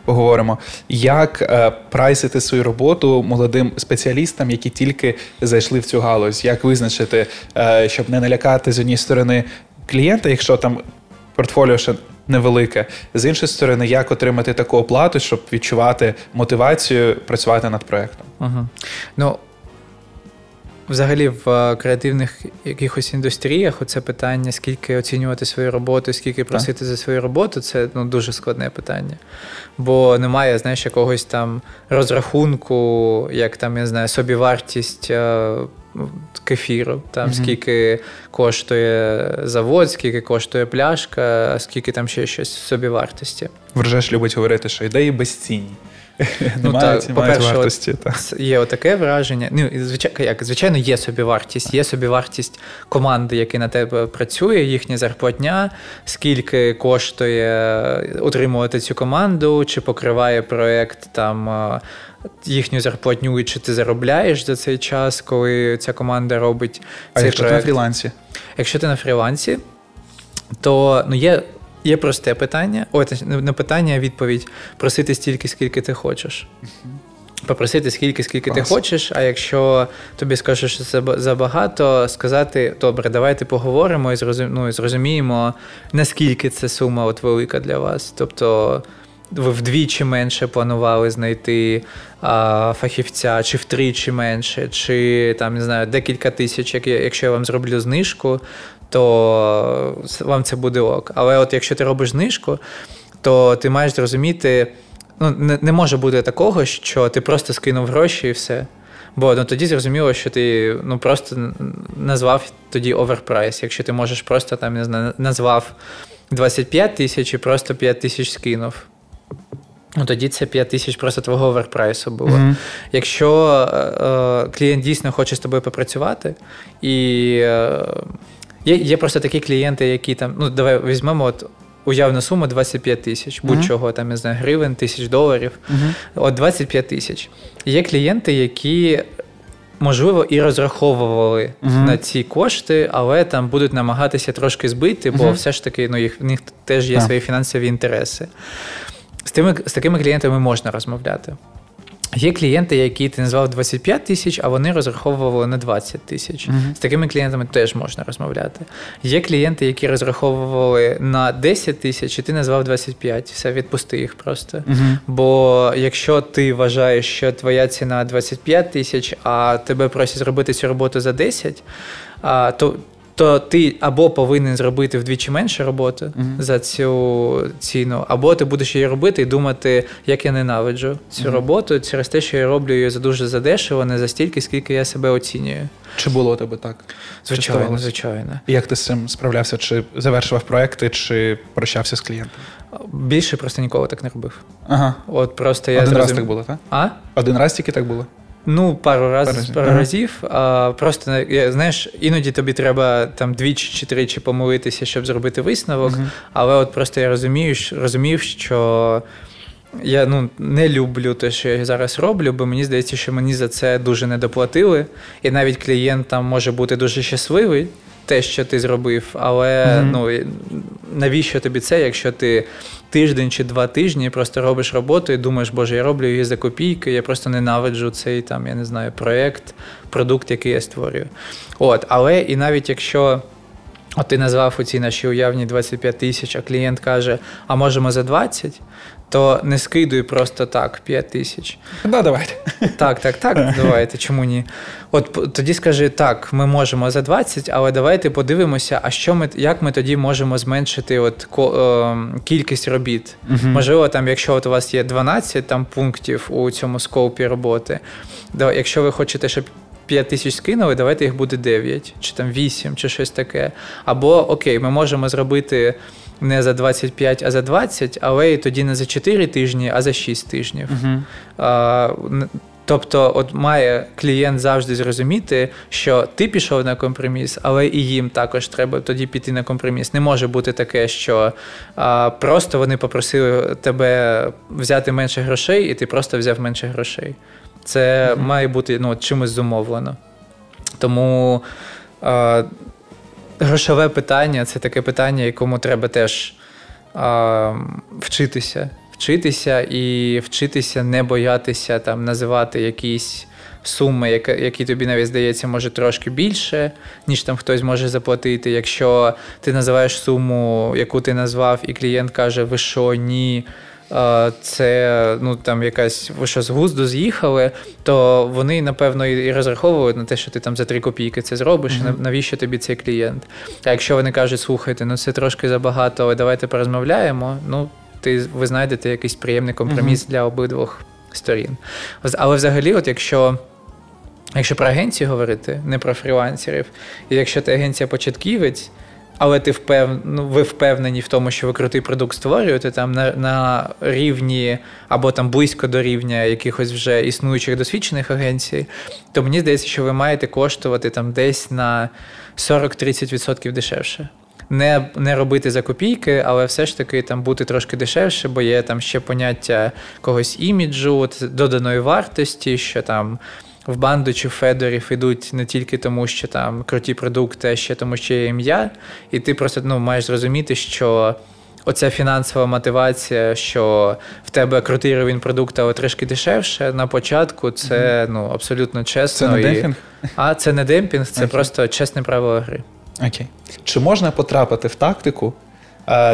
поговоримо. Як е, прайсити свою роботу молодим спеціалістам, які тільки зайшли в цю галузь? Як визначити, е, щоб не налякати з однієї сторони клієнта, якщо там портфоліо ще невелике, з іншої сторони, як отримати таку оплату, щоб відчувати мотивацію працювати над проектом? Угу. Ну, Взагалі, в е, креативних якихось індустріях оце питання, скільки оцінювати свою роботу, скільки просити так. за свою роботу, це ну, дуже складне питання. Бо немає, знаєш, якогось там розрахунку, як там, я знаю, собівартість е, кефіру, там mm скільки коштує завод, скільки коштує пляшка, скільки там ще щось собівартості. Вржеш любить говорити, що ідеї безцінні. Ну, та, по-перше, вартості, є отаке враження. Ну, звичайно, як, звичайно, є собівартість, є собівартість команди, які на тебе працює, їхня зарплатня, скільки коштує утримувати цю команду, чи покриває проєкт там. Їхню зарплатню, і чи ти заробляєш за цей час, коли ця команда робить а цей якщо проект. ти на фрілансі? Якщо ти на фрілансі, то ну, є Є просте питання, ой, не питання, а відповідь просити стільки, скільки ти хочеш. Попросити скільки, скільки Клас. ти хочеш, а якщо тобі скажуть, що це забагато, сказати, добре, давайте поговоримо і ну, зрозуміємо, наскільки це сума от велика для вас. Тобто ви вдвічі менше планували знайти а, фахівця, чи втричі менше, чи там, не знаю, декілька тисяч, якщо я вам зроблю знижку, то вам це буде ок. Але от якщо ти робиш знижку, то ти маєш зрозуміти, ну, не, не може бути такого, що ти просто скинув гроші і все. Бо ну, тоді зрозуміло, що ти ну, просто назвав тоді overprice. Якщо ти можеш просто там, не знаю, назвав 25 тисяч і просто 5 тисяч скинув. Ну, Тоді це 5 тисяч просто твого overprice -у було. Mm-hmm. Якщо е, е, клієнт дійсно хоче з тобою попрацювати, і е, Є є просто такі клієнти, які там, ну давай візьмемо от уявну суму 25 тисяч, будь-чого там я знаю, гривень, тисяч доларів. От 25 тисяч. Є клієнти, які. Можливо, і розраховували uh-huh. на ці кошти, але там будуть намагатися трошки збити, бо uh-huh. все ж таки ну, їх, в них теж є свої фінансові інтереси. З тими, з такими клієнтами можна розмовляти. Є клієнти, які ти назвав 25 тисяч, а вони розраховували на 20 тисяч. Uh-huh. З такими клієнтами теж можна розмовляти. Є клієнти, які розраховували на 10 тисяч, і ти назвав 25. Все, відпусти їх просто. Uh-huh. Бо якщо ти вважаєш, що твоя ціна 25 тисяч, а тебе просять зробити цю роботу за 10, то то ти або повинен зробити вдвічі менше роботи uh-huh. за цю ціну, або ти будеш її робити і думати, як я ненавиджу цю uh-huh. роботу через те, що я роблю її за дуже задешево, не за стільки, скільки я себе оцінюю. Чи було у тебе так? Звичайно, звичайно. І як ти з цим справлявся? Чи завершував проекти, чи прощався з клієнтом? Більше просто ніколи так не робив. Ага. От просто я Один зрозум... раз так було, так? А? Один раз тільки так було. Ну, пару раз, пару ага. разів. А, Просто знаєш, іноді тобі треба там двічі чи тричі помилитися, щоб зробити висновок. Ага. Але от просто я розумію, розумів, що я ну, не люблю те, що я зараз роблю, бо мені здається, що мені за це дуже не доплатили. І навіть клієнт там може бути дуже щасливий. Те, що ти зробив, але mm-hmm. ну навіщо тобі це, якщо ти тиждень чи два тижні просто робиш роботу і думаєш, боже, я роблю її за копійки, я просто ненавиджу цей там, я не знаю, проєкт, продукт, який я створюю. От, Але і навіть якщо. От ти назвав оці наші уявні 25 тисяч, а клієнт каже, а можемо за 20, то не скидуй просто так 5 тисяч. Да, давайте. Так, так, так, давайте. Чому ні? От тоді скажи, так, ми можемо за 20, але давайте подивимося, а що ми як ми тоді можемо зменшити от ко, е, кількість робіт. Угу. Можливо, там, якщо от у вас є 12 там пунктів у цьому скопі роботи, то якщо ви хочете, щоб 5 тисяч скинули, давайте їх буде 9, чи там 8, чи щось таке. Або окей, ми можемо зробити не за 25, а за 20, але і тоді не за 4 тижні, а за 6 тижнів. Угу. А, Тобто, от має клієнт завжди зрозуміти, що ти пішов на компроміс, але і їм також треба тоді піти на компроміс. Не може бути таке, що а, просто вони попросили тебе взяти менше грошей, і ти просто взяв менше грошей. Це mm-hmm. має бути ну, чимось зумовлено. Тому а, грошове питання це таке питання, якому треба теж а, вчитися вчитися і вчитися не боятися там називати якісь суми, які тобі навіть здається, може трошки більше, ніж там хтось може заплатити. Якщо ти називаєш суму, яку ти назвав, і клієнт каже, ви що, ні. Це ну там якась ви що з гузду з'їхали, то вони напевно і розраховують на те, що ти там за три копійки це зробиш. Mm-hmm. Навіщо тобі цей клієнт? А якщо вони кажуть, слухайте, ну це трошки забагато, але давайте порозмовляємо. Ну ти ви знайдете якийсь приємний компроміс mm-hmm. для обидвох сторін. Але взагалі, от якщо. Якщо про агенцію говорити, не про фрілансерів, і якщо ти агенція початківець, але ти впев... ну, ви впевнені в тому, що ви крутий продукт створюєте там на на рівні або там близько до рівня якихось вже існуючих досвідчених агенцій, то мені здається, що ви маєте коштувати там десь на 40-30% дешевше не не робити за копійки, але все ж таки там бути трошки дешевше, бо є там ще поняття когось іміджу, доданої вартості, що там. В банду чи в Федорів йдуть не тільки тому, що там круті продукти, а ще тому, що є ім'я, і ти просто ну, маєш зрозуміти, що оця фінансова мотивація, що в тебе крутий рівень продукту, але трішки дешевше, на початку це ну, абсолютно чесно. Це не демпінг? А це не демпінг, це okay. просто чесне правило гри. Окей. Чи можна потрапити в тактику,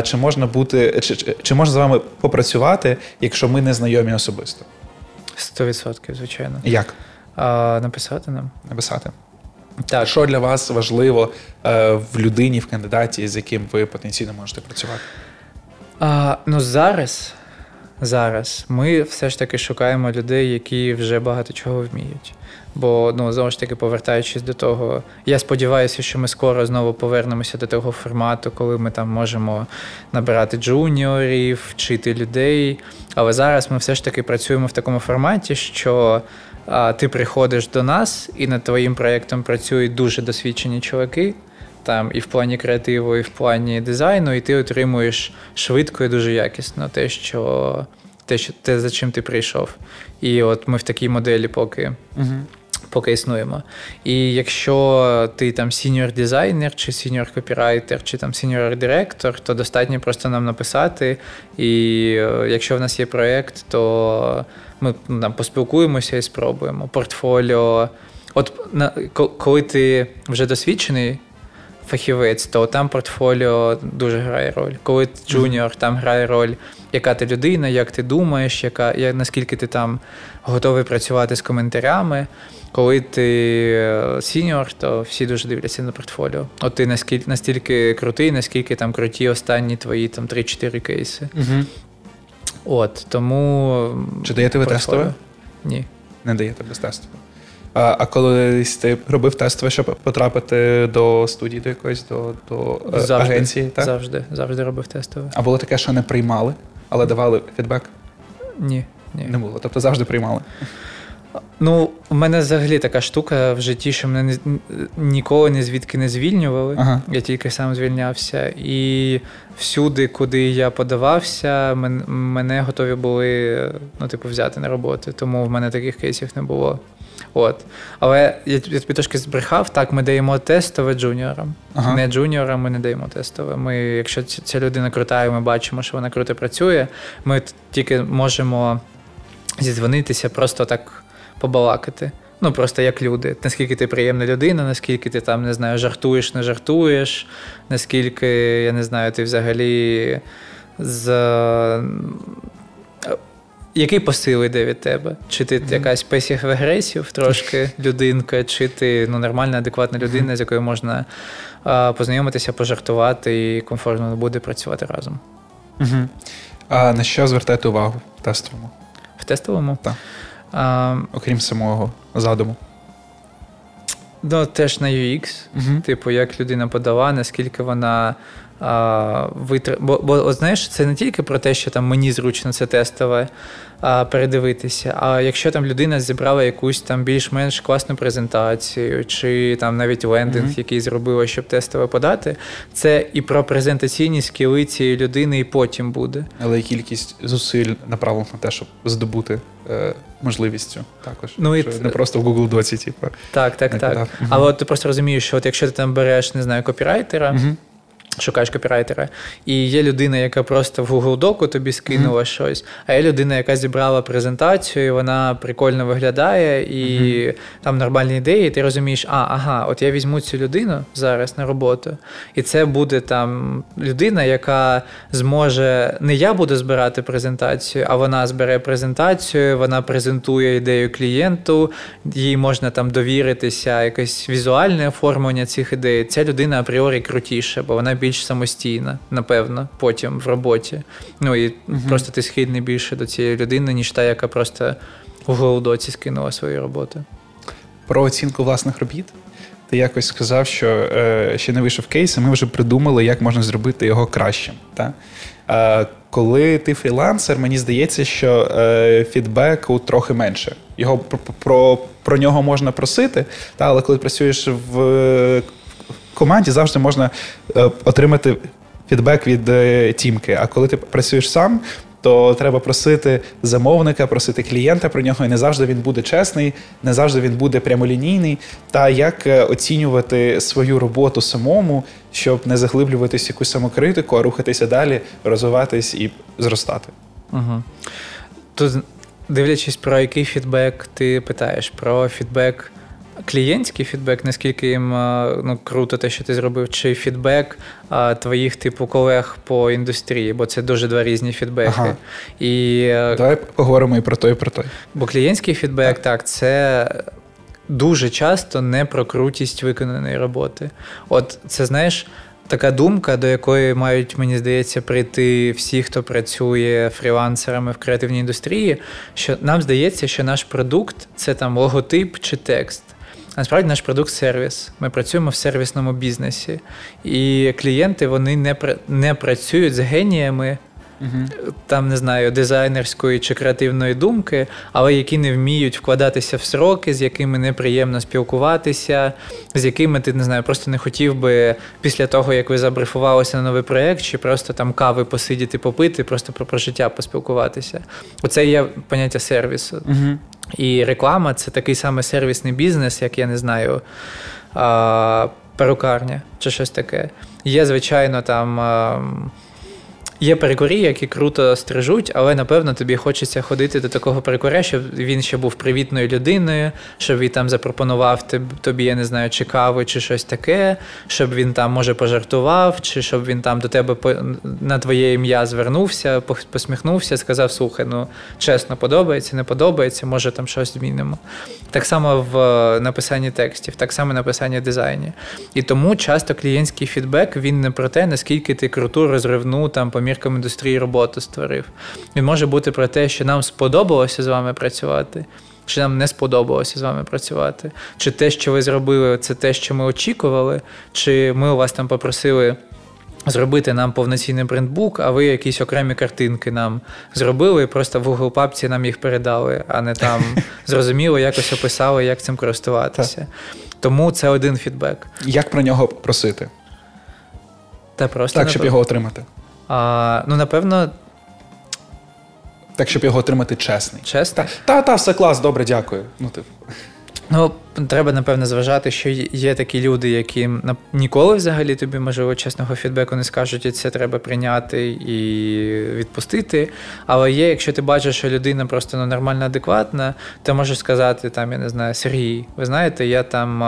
чи можна бути, чи, чи можна з вами попрацювати, якщо ми не знайомі особисто? Сто відсотків, звичайно. Як? А, Написати нам. Написати. Так. Що для вас важливо е, в людині, в кандидаті, з яким ви потенційно можете працювати? А, Ну, зараз зараз ми все ж таки шукаємо людей, які вже багато чого вміють. Бо ну знову ж таки, повертаючись до того, я сподіваюся, що ми скоро знову повернемося до того формату, коли ми там можемо набирати джуніорів, вчити людей. Але зараз ми все ж таки працюємо в такому форматі, що ти приходиш до нас, і над твоїм проєктом працюють дуже досвідчені чуваки. Там і в плані креативу, і в плані дизайну, і ти отримуєш швидко і дуже якісно те, що те, що те, за чим ти прийшов. І от ми в такій моделі поки. uh поки існуємо. І якщо ти там senior дизайнер, чи senior копірайтер, чи там senior директор, то достатньо просто нам написати. І е, якщо в нас є проєкт, то ми там поспілкуємося і спробуємо. Портфоліо. От на коли ти вже досвідчений. Фахівець, то там портфоліо дуже грає роль. Коли ти junior, там грає роль, яка ти людина, як ти думаєш, яка, наскільки ти там готовий працювати з коментарями. Коли ти е, senior, то всі дуже дивляться на портфоліо. От ти наскільки настільки крутий, наскільки там круті останні твої там 3-4 кейси. Угу. От, тому. Чи даєте ви тестове? Ні. Не даєте без тестове. А а колись ти робив тестове, щоб потрапити до студії до якоїсь, до до е, завжди, агенції? так? Завжди, завжди робив тестове. А було таке, що не приймали, але давали фідбек? Ні. ні. Не було. Тобто завжди приймали. Ну, у мене взагалі така штука в житті, що мене ніколи ні звідки не звільнювали. Ага. Я тільки сам звільнявся. І всюди, куди я подавався, мене готові були ну, типу, взяти на роботу. Тому в мене таких кейсів не було. От. Але я, я тобі трошки збрехав, так, ми даємо тестове джуніорам. Ага. Не джуніорам ми не даємо тестове. Ми, Якщо ця людина крута, і ми бачимо, що вона круто працює, ми тільки можемо зідзвонитися просто так побалакати. Ну, просто як люди. Наскільки ти приємна людина, наскільки ти там, не знаю, жартуєш, не жартуєш, наскільки, я не знаю, ти взагалі з. Який посил йде від тебе? Чи ти mm-hmm. якась песіх агресів трошки людинка, чи ти ну, нормальна, адекватна людина, з якою можна а, познайомитися, пожартувати і комфортно буде працювати разом? Mm-hmm. А на що звертаєте увагу в тестовому? В тестовому? Так. А, Окрім самого задуму. Ну, теж на UX, Угу. типу, як людина подала, наскільки вона а, витр... Бо, бо знаєш, це не тільки про те, що там мені зручно це тестове передивитися. А якщо там людина зібрала якусь там більш-менш класну презентацію, чи там навіть лендинг, Мгм. який зробила, щоб тестове подати, це і про презентаційні скіли цієї людини, і потім буде. Але й кількість зусиль направлено на те, щоб здобути е, можливість цю також. Ну, і не просто в Google Доці, типу. Так, так, так. Але от ти просто розумієш, що от якщо ти там береш, не знаю, копірайтера. Мгм. Шукаєш копірайтера, і є людина, яка просто в Google Доку тобі скинула щось, а є людина, яка зібрала презентацію, і вона прикольно виглядає, і там нормальні ідеї. І ти розумієш, а ага, от я візьму цю людину зараз на роботу, і це буде там людина, яка зможе не я буду збирати презентацію, а вона збере презентацію, вона презентує ідею клієнту, їй можна там довіритися, якесь візуальне оформлення цих ідей. Ця людина апріорі крутіша, бо вона більш самостійна, напевно, потім в роботі. Ну і просто ти схильний більше до цієї людини, ніж та, яка просто у голодоці скинула свою роботу. Про оцінку власних робіт. Ти якось сказав, що е, ще не вийшов кейс, а ми вже придумали, як можна зробити його кращим. Та? Е, коли ти фрілансер, мені здається, що е, фідбеку трохи менше. Його про, про, про нього можна просити, та, але коли працюєш в команді, завжди можна е, отримати фідбек від е, тімки. А коли ти працюєш сам, то треба просити замовника, просити клієнта про нього, і не завжди він буде чесний, не завжди він буде прямолінійний. Та як е, оцінювати свою роботу самому, щоб не заглиблюватись якусь самокритику, а рухатися далі, розвиватись і зростати. Угу. Тут, дивлячись, про який фідбек ти питаєш, про фідбек. Клієнтський фідбек, наскільки їм ну, круто те, що ти зробив, чи фідбек а, твоїх типу колег по індустрії, бо це дуже два різні фідбеки. Ага. І, е, Давай поговоримо і про той, і про той. Бо клієнтський фідбек, так, це дуже часто не про крутість виконаної роботи. От це знаєш. Така думка, до якої мають, мені здається, прийти всі, хто працює фрілансерами в креативній індустрії, що нам здається, що наш продукт це там логотип чи текст. Насправді наш продукт сервіс. Ми працюємо в сервісному бізнесі. І клієнти вони не, не працюють з геніями там не знаю, дизайнерської чи креативної думки, але які не вміють вкладатися в сроки, з якими неприємно спілкуватися, з якими ти не знаю, просто не хотів би після того, як ви забрифувалися на новий проєкт, чи просто там кави посидіти, попити, просто про, про життя поспілкуватися. Оце є поняття сервісу. Угу. І реклама це такий самий сервісний бізнес, як я не знаю, перукарня чи щось таке. Є, звичайно, там. Є перекурі, які круто стрижуть, але напевно тобі хочеться ходити до такого перекуря, щоб він ще був привітною людиною, щоб він там запропонував тобі, я не знаю, чи каву, чи щось таке, щоб він там може пожартував, чи щоб він там до тебе на твоє ім'я звернувся, посміхнувся, сказав: слухай, ну чесно, подобається, не подобається, може там щось змінимо. Так само в написанні текстів, так само написанні дизайні. І тому часто клієнтський фідбек він не про те, наскільки ти круту розривну там помірку міркам індустрії роботу створив. Він може бути про те, що нам сподобалося з вами працювати, чи нам не сподобалося з вами працювати, чи те, що ви зробили, це те, що ми очікували, чи ми у вас там попросили. Зробити нам повноцінний брендбук, а ви якісь окремі картинки нам зробили, просто в Google папці нам їх передали, а не там зрозуміло, якось описали, як цим користуватися. Тому це один фідбек. Як про нього просити? Та просто Так, щоб його отримати. А, Ну, напевно. Так, щоб його отримати чесний. Чесно? Та, та, все клас, добре, дякую. Ну, типу. Ну, треба, напевно, зважати, що є такі люди, які ніколи взагалі тобі, можливо, чесного фідбеку не скажуть, і це треба прийняти і відпустити. Але є, якщо ти бачиш, що людина просто ну, нормально адекватна, ти можеш сказати, там, я не знаю, Сергій, ви знаєте, я там.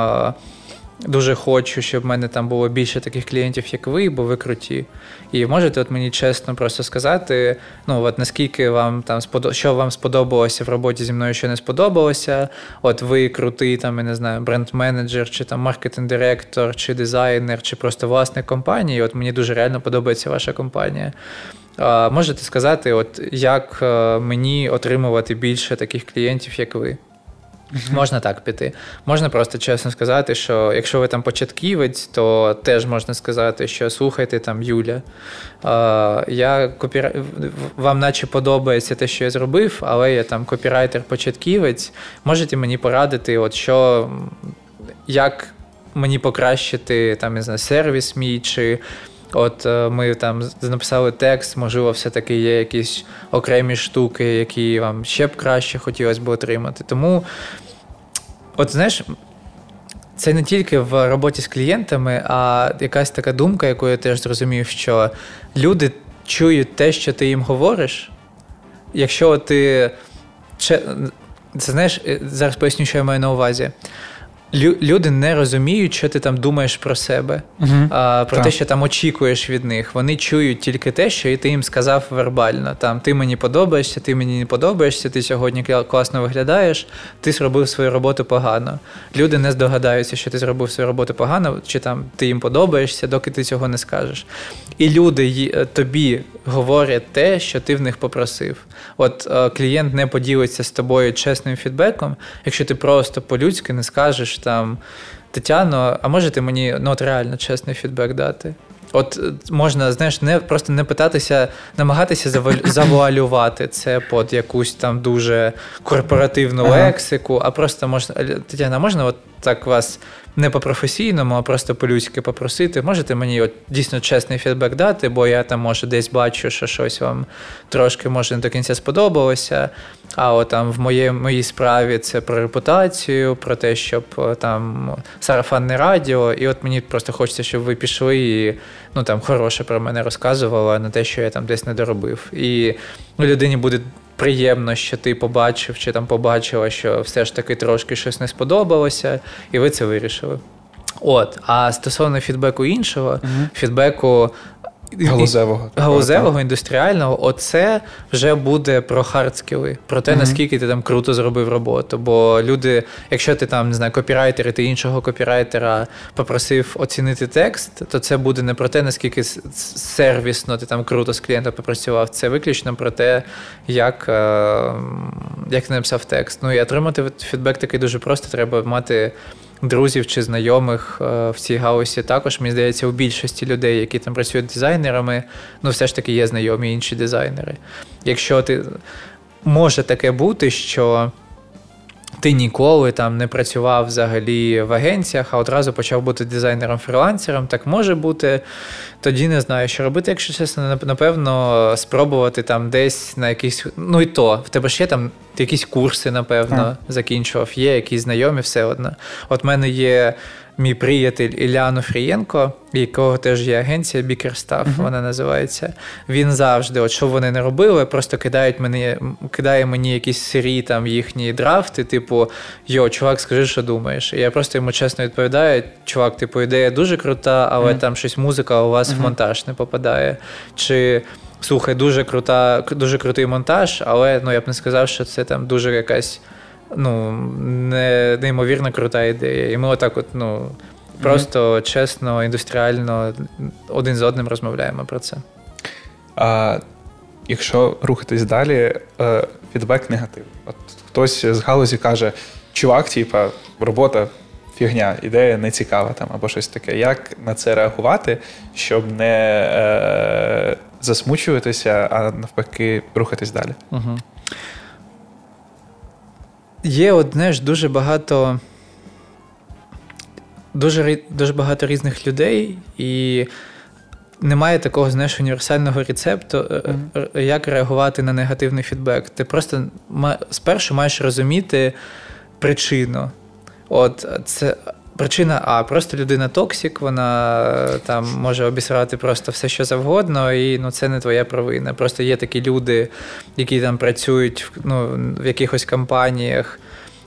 Дуже хочу, щоб в мене там було більше таких клієнтів, як ви, бо ви круті. І можете от мені чесно просто сказати, ну от наскільки вам там що вам сподобалося в роботі зі мною, що не сподобалося. От ви крутий, там, я не знаю, бренд-менеджер, чи там маркетинг-директор, чи дизайнер, чи просто власник компанії. От мені дуже реально подобається ваша компанія. А, Можете сказати, от як мені отримувати більше таких клієнтів, як ви? Можна так піти. Можна просто чесно сказати, що якщо ви там початківець, то теж можна сказати, що слухайте там Юля. Я копіра... Вам наче подобається те, що я зробив, але я там копірайтер-початківець. Можете мені порадити, от що як мені покращити там, не знаю, сервіс мій, чи от е, ми там написали текст, можливо, все-таки є якісь окремі штуки, які вам ще б краще хотілося б отримати. Тому, от знаєш. Це не тільки в роботі з клієнтами, а якась така думка, яку я теж зрозумів, що люди чують те, що ти їм говориш. Якщо ти. Це знаєш, е, зараз поясню, що я маю на увазі люди не розуміють, що ти там думаєш про себе, uh а, про так. те, що там очікуєш від них. Вони чують тільки те, що ти їм сказав вербально. Там ти мені подобаєшся, ти мені не подобаєшся, ти сьогодні класно виглядаєш, ти зробив свою роботу погано. Люди не здогадаються, що ти зробив свою роботу погано, чи там ти їм подобаєшся, доки ти цього не скажеш. І люди е, тобі говорять те, що ти в них попросив. От е, клієнт не поділиться з тобою чесним фідбеком, якщо ти просто по-людськи не скажеш там Тетяно, а можете мені ну, от реально чесний фідбек дати? От е, можна, знаєш, не просто не питатися, намагатися завуалювати це під якусь там дуже корпоративну лексику, а просто можна Тетяна, можна от так вас не по-професійному, а просто по-людськи попросити. Можете мені от дійсно чесний фідбек дати, бо я там може десь бачу, що щось вам трошки може не до кінця сподобалося. А от там в моїй моїй справі це про репутацію, про те, щоб там сарафанне радіо. І от мені просто хочеться, щоб ви пішли і ну там хороше про мене розказували, а не те, що я там десь не доробив. І людині буде приємно, що ти побачив чи там побачила, що все ж таки трошки щось не сподобалося, і ви це вирішили. От, а стосовно фідбеку іншого, угу. фідбеку Галузевого. Галузевого, індустріального, оце вже буде про хардскіли, про те, mm-hmm. наскільки ти там круто зробив роботу. Бо люди, якщо ти там не знаю, копірайтер, і ти іншого копірайтера попросив оцінити текст, то це буде не про те, наскільки сервісно ти там круто з клієнтом попрацював. Це виключно про те, як е, як ти написав текст. Ну і отримати фідбек такий дуже просто. Треба мати друзів чи знайомих е, в цій галузі також, мені здається, у більшості людей, які там працюють дизайнерами, ну все ж таки є знайомі інші дизайнери. Якщо ти може таке бути, що ти ніколи там не працював взагалі в агенціях, а одразу почав бути дизайнером-фрілансером, так може бути. Тоді не знаю, що робити, якщо чесно, напевно, спробувати там десь на якісь. Ну і то, в тебе ще там якісь курси, напевно, а. закінчував, є якісь знайомі, все одно. От в мене є мій приятель Ілля Онофрієнко, якого теж є агенція Bickerstaff, uh-huh. вона називається. Він завжди, от що вони не робили, просто кидають мені, кидає мені якісь сирі там їхні драфти, типу, йо, чувак, скажи, що думаєш. І я просто йому чесно відповідаю: чувак, типу, ідея дуже крута, але uh-huh. там щось музика у вас uh-huh. в монтаж не попадає. Чи слухай, дуже крута, дуже крутий монтаж, але ну я б не сказав, що це там дуже якась ну, не, неймовірно крута ідея. І ми отак, от, ну, просто mm-hmm. чесно, індустріально один з одним розмовляємо про це. А якщо рухатись далі, е, фідбек негатив. От хтось з галузі каже, чувак, типа, робота. Фігня, ідея не цікава там або щось таке. Як на це реагувати, щоб не е, засмучуватися, а навпаки, рухатись далі? Угу. Є одне ж дуже багато дуже дуже багато різних людей, і немає такого знаєш, універсального рецепту, mm-hmm. як реагувати на негативний фідбек. Ти просто спершу маєш розуміти причину. От це Причина А, просто людина токсик, вона там може обісрати просто все, що завгодно, і ну, це не твоя провина. Просто є такі люди, які там працюють ну, в якихось компаніях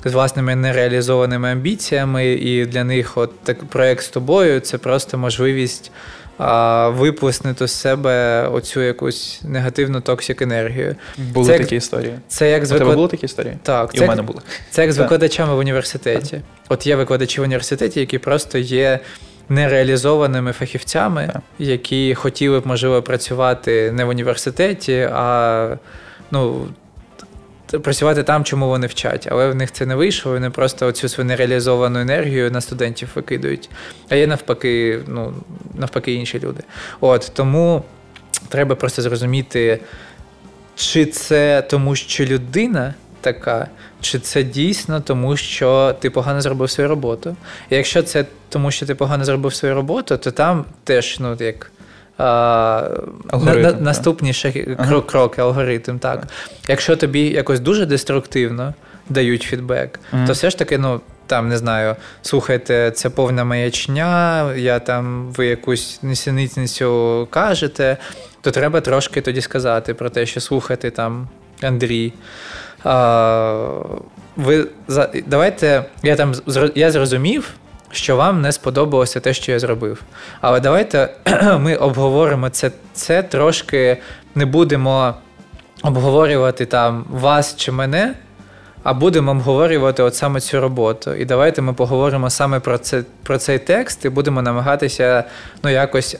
з власними нереалізованими амбіціями, і для них от так проект з тобою це просто можливість а, виплеснути з себе оцю якусь негативну токсик енергію. Були це, такі історії. Це як з виклад... були такі історії? Так, і це, у мене були. Це як з викладачами в університеті. От є викладачі в університеті, які просто є. Нереалізованими фахівцями, які хотіли б, можливо, працювати не в університеті, а ну, працювати там, чому вони вчать, але в них це не вийшло. Вони просто цю свою нереалізовану енергію на студентів викидують. А є навпаки, ну навпаки, інші люди. От тому треба просто зрозуміти, чи це тому, що людина така, чи це дійсно тому, що ти погано зробив свою роботу. І якщо це тому, що ти погано зробив свою роботу, то там теж, ну як. Алгоритм, на, наступні ще ага. кроки, алгоритм. так. Ага. Якщо тобі якось дуже деструктивно дають фідбек, ага. то все ж таки, ну. Там не знаю, слухайте, це повна маячня, я там ви якусь несеницю кажете, то треба трошки тоді сказати про те, що слухайте там Андрій. А, ви Давайте я там я зрозумів, що вам не сподобалося те, що я зробив. Але давайте ми обговоримо це, це трошки не будемо обговорювати там вас чи мене. А будемо обговорювати от саме цю роботу. І давайте ми поговоримо саме про це, про цей текст і будемо намагатися ну, якось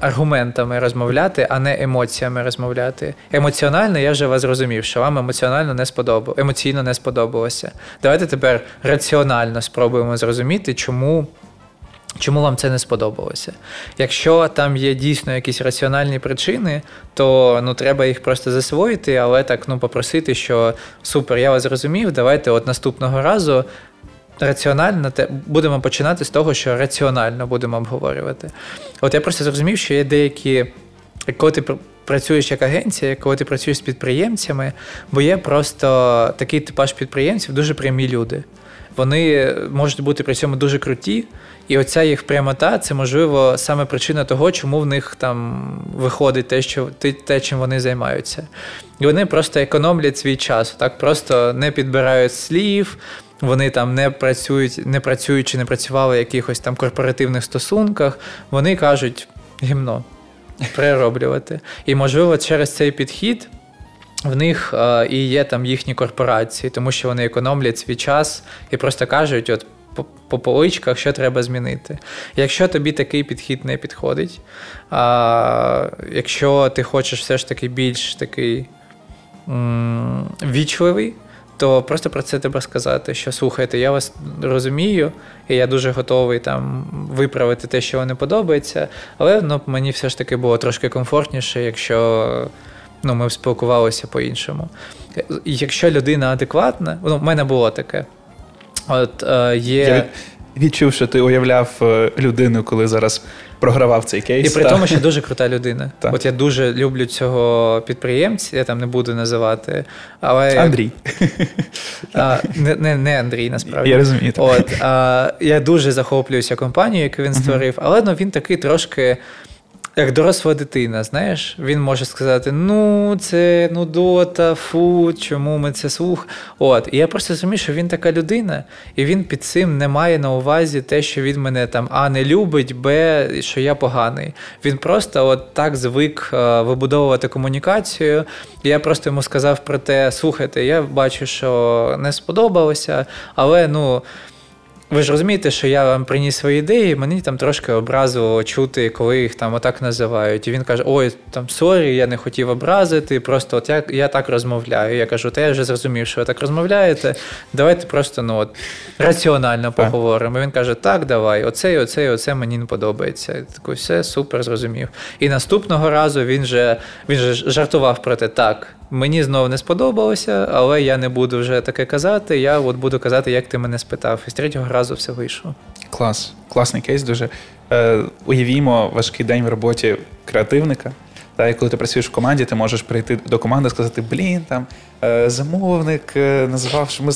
аргументами розмовляти, а не емоціями розмовляти. Емоціонально я вже вас зрозумів, що вам емоціонально не сподобалося, емоційно не сподобалося. Давайте тепер раціонально спробуємо зрозуміти, чому. Чому вам це не сподобалося? Якщо там є дійсно якісь раціональні причини, то ну треба їх просто засвоїти, але так ну попросити, що супер, я вас зрозумів, давайте от наступного разу раціонально те будемо починати з того, що раціонально будемо обговорювати. От я просто зрозумів, що є деякі, коли ти працюєш як агенція, коли ти працюєш з підприємцями, бо є просто такий типаж підприємців, дуже прямі люди. Вони можуть бути при цьому дуже круті, і оця їх прямота це можливо саме причина того, чому в них там виходить те, що те, чим вони займаються. І вони просто економлять свій час, так просто не підбирають слів, вони там не працюють, не працюючи, не працювали в якихось там корпоративних стосунках, вони кажуть гімно перероблювати. І, можливо, через цей підхід. В них е, і є там їхні корпорації, тому що вони економлять свій час і просто кажуть, от по, по поличках, що треба змінити. Якщо тобі такий підхід не підходить, а якщо ти хочеш все ж таки більш такий м- вічливий, то просто про це треба сказати, що слухайте, я вас розумію, і я дуже готовий там виправити те, що вам не подобається, але ну, мені все ж таки було трошки комфортніше, якщо ну, ми спілкувалися по-іншому. Якщо людина адекватна, ну, в мене було таке. От е, є. Я відчув, що ти уявляв е, людину, коли зараз програвав цей кейс. І при та. тому, що дуже крута людина. Та. От я дуже люблю цього підприємця, я там не буду називати. але... Андрій. А, Не не, не Андрій, насправді. Я розумію. От, а, Я дуже захоплююся компанією, яку він створив, але ну, він такий трошки як доросла дитина, знаєш, він може сказати: ну, це нудота, фу, чому ми це слух. От, і я просто розумію, що він така людина, і він під цим не має на увазі те, що він мене там А не любить, Б, що я поганий. Він просто от так звик е, вибудовувати комунікацію. Я просто йому сказав про те: слухайте, я бачу, що не сподобалося, але ну. Ви ж розумієте, що я вам приніс свої ідеї, мені там трошки образило чути, коли їх там отак називають. І він каже: Ой, там сорі, я не хотів образити, просто от я я так розмовляю. Я кажу, та я вже зрозумів, що ви так розмовляєте. Давайте просто ну, от, раціонально поговоримо. І Він каже, так, давай, оце і оце і оце мені не подобається. Я такий, все супер зрозумів. І наступного разу він же він же жартував про те, так. Мені знову не сподобалося, але я не буду вже таке казати. Я от буду казати, як ти мене спитав. І з третього разу все вийшло. Клас, класний кейс. Дуже Е, уявімо важкий день в роботі креативника. Та і коли ти працюєш в команді, ти можеш прийти до команди і сказати: Блін, там е, замовник е, що ми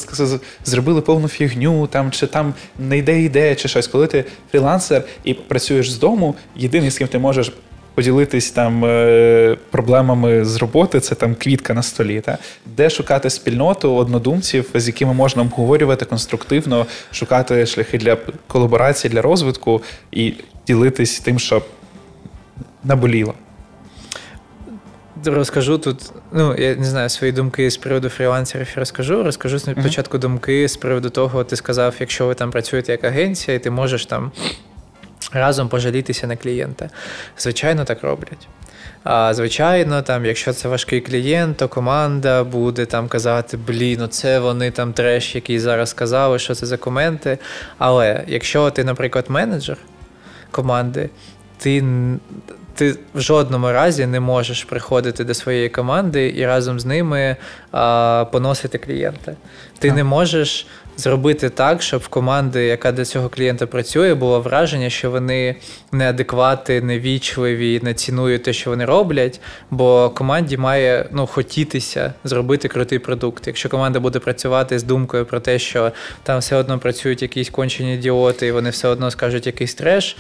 зробили повну фігню, там чи там не йде ідея, чи щось. Коли ти фрілансер і працюєш з дому, єдиний, з ким ти можеш поділитись там е, проблемами з роботи, це там квітка на столі. Та? Де шукати спільноту однодумців, з якими можна обговорювати конструктивно, шукати шляхи для колаборації, для розвитку і ділитись тим, що наболіло. Розкажу тут, ну я не знаю свої думки з приводу фрілансерів. Розкажу. Розкажу спочатку uh-huh. думки з приводу того, ти сказав, якщо ви там працюєте як агенція, і ти можеш там разом пожалітися на клієнта. Звичайно, так роблять. А звичайно, там, якщо це важкий клієнт, то команда буде там казати, блін, оце вони там треш, який зараз сказали, що це за коменти. Але якщо ти, наприклад, менеджер команди, ти ти в жодному разі не можеш приходити до своєї команди і разом з ними а, поносити клієнта. Ти так. не можеш зробити так, щоб в команди, яка до цього клієнта працює, було враження, що вони неадекватні, невічливі, не цінують те, що вони роблять. Бо команді має ну, хотітися зробити крутий продукт. Якщо команда буде працювати з думкою про те, що там все одно працюють якісь кончені ідіоти, і вони все одно скажуть якийсь треш,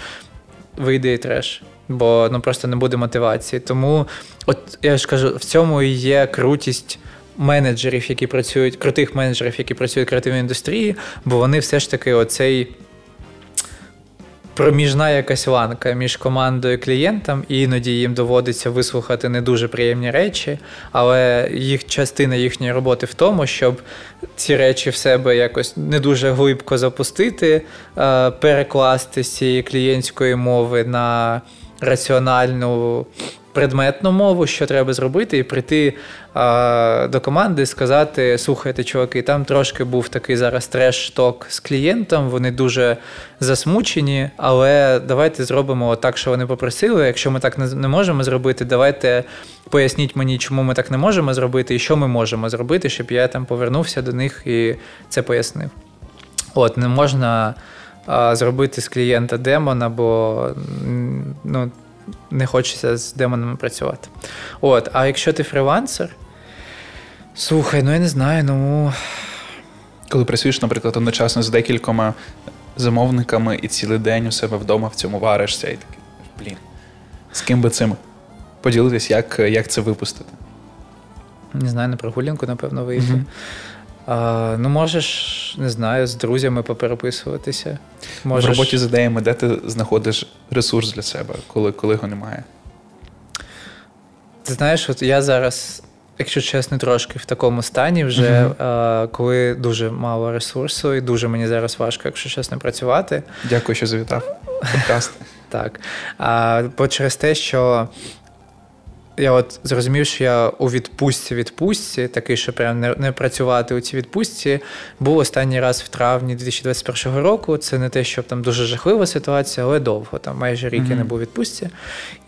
вийде і треш. Бо ну просто не буде мотивації. Тому, от я ж кажу, в цьому і є крутість менеджерів, які працюють, крутих менеджерів, які працюють в креативній індустрії, бо вони все ж таки оцей. Проміжна якась ланка між командою і клієнтом, і іноді їм доводиться вислухати не дуже приємні речі, але їх частина їхньої роботи в тому, щоб ці речі в себе якось не дуже глибко запустити, е, перекласти з цієї клієнтської мови на раціональну предметну мову, що треба зробити, і прийти а, до команди і сказати: слухайте, чуваки, там трошки був такий зараз треш-ток з клієнтом, вони дуже засмучені, але давайте зробимо так, що вони попросили. Якщо ми так не, можемо зробити, давайте поясніть мені, чому ми так не можемо зробити, і що ми можемо зробити, щоб я там повернувся до них і це пояснив. От, не можна зробити з клієнта демона, бо ну, не хочеться з демонами працювати. От, А якщо ти фрилансер, слухай, ну я не знаю, ну. Коли працюєш, наприклад, одночасно з декількома замовниками і цілий день у себе вдома в цьому варишся, і такий, блін, з ким би цим поділитись, як як це випустити? Не знаю, на прогулянку, напевно, вийти. А, Ну, можеш, не знаю, з друзями попереписуватися. Можеш... В роботі з ідеями, де ти знаходиш ресурс для себе, коли коли його немає? Ти знаєш, от я зараз, якщо чесно, трошки в такому стані, вже uh-huh. а, коли дуже мало ресурсу, і дуже мені зараз важко, якщо чесно, працювати. Дякую, що завітав. Подкаст. Так. А, Бо через те, що я от зрозумів, що я у відпустці відпустці, такий, що прям не, не працювати у цій відпустці, був останній раз в травні 2021 року. Це не те, що там дуже жахлива ситуація, але довго. Там майже рік mm-hmm. я не був у відпустці.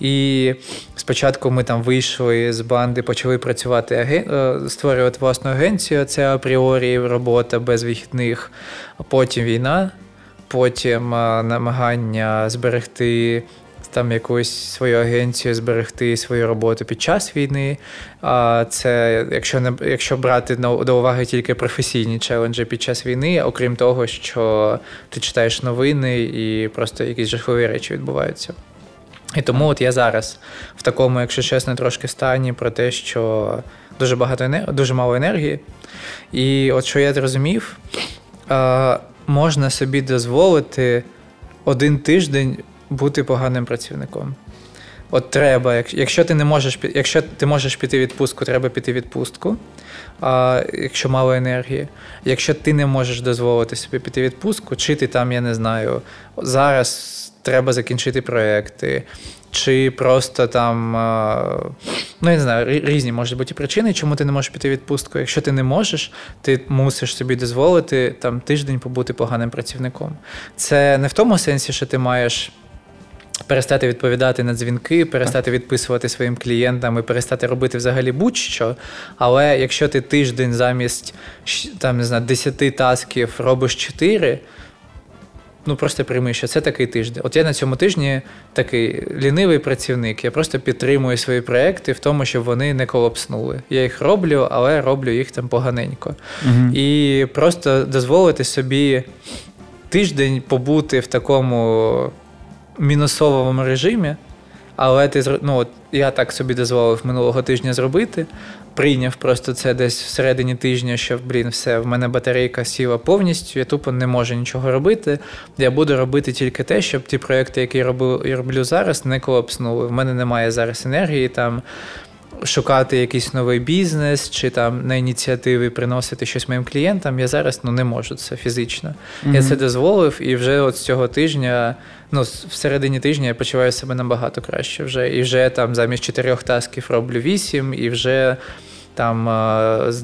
І спочатку ми там вийшли з банди, почали працювати аген... створювати власну агенцію. Це апріорі робота без вихідних, потім війна. Потім намагання зберегти там якусь свою агенцію зберегти свою роботу під час війни. А це якщо не якщо брати до уваги тільки професійні челенджі під час війни, окрім того, що ти читаєш новини і просто якісь жахливі речі відбуваються. І тому от я зараз в такому, якщо чесно, трошки стані про те, що дуже багато енергії, дуже мало енергії. І от що я зрозумів, можна собі дозволити один тиждень бути поганим працівником. От треба, якщо ти не можеш якщо ти можеш піти відпустку, треба піти відпустку, а якщо мало енергії. Якщо ти не можеш дозволити собі піти відпустку, чи ти там, я не знаю, зараз треба закінчити проекти, чи просто там, ну я не знаю, різні можуть бути причини, чому ти не можеш піти відпустку. Якщо ти не можеш, ти мусиш собі дозволити там тиждень побути поганим працівником. Це не в тому сенсі, що ти маєш перестати відповідати на дзвінки, перестати відписувати своїм клієнтам і перестати робити взагалі будь-що. Але якщо ти тиждень замість там, не знаю, 10 тасків робиш 4, ну просто прийми, що це такий тиждень. От я на цьому тижні такий лінивий працівник. Я просто підтримую свої проекти в тому, щоб вони не колапснули. Я їх роблю, але роблю їх там поганенько. Угу. І просто дозволити собі тиждень побути в такому мінусовому режимі, але ти ну, от я так собі дозволив минулого тижня зробити. Прийняв просто це десь всередині тижня, що блін, все, в мене батарейка сіла повністю, я тупо не можу нічого робити. Я буду робити тільки те, щоб ті проекти, які я роблю, я роблю зараз, не колапснули. В мене немає зараз енергії там шукати якийсь новий бізнес чи там на ініціативи приносити щось моїм клієнтам, я зараз ну, не можу це фізично. Mm-hmm. Я це дозволив, і вже от з цього тижня, ну, в середині тижня я почуваю себе набагато краще вже. І вже там замість чотирьох тасків роблю вісім, і вже там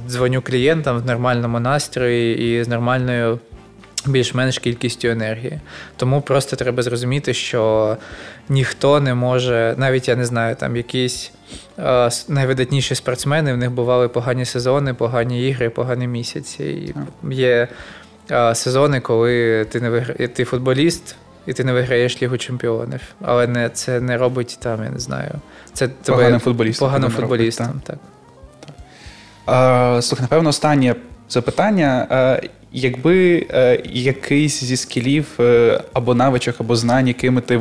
дзвоню клієнтам в нормальному настрої і з нормальною. Більш-менш кількістю енергії. Тому просто треба зрозуміти, що ніхто не може, навіть я не знаю, там якісь е, найвидатніші спортсмени, в них бували погані сезони, погані ігри, погані місяці. І Є е, сезони, коли ти не вигра... ти футболіст. І ти не виграєш Лігу чемпіонів. Але не, це не робить там, я не знаю. Це поганим футболістом. Поганим футболістом, робить, так. так. так. Слухай, напевно, останнє запитання. А, якби а, якийсь зі скілів е, або навичок, або знань, якими ти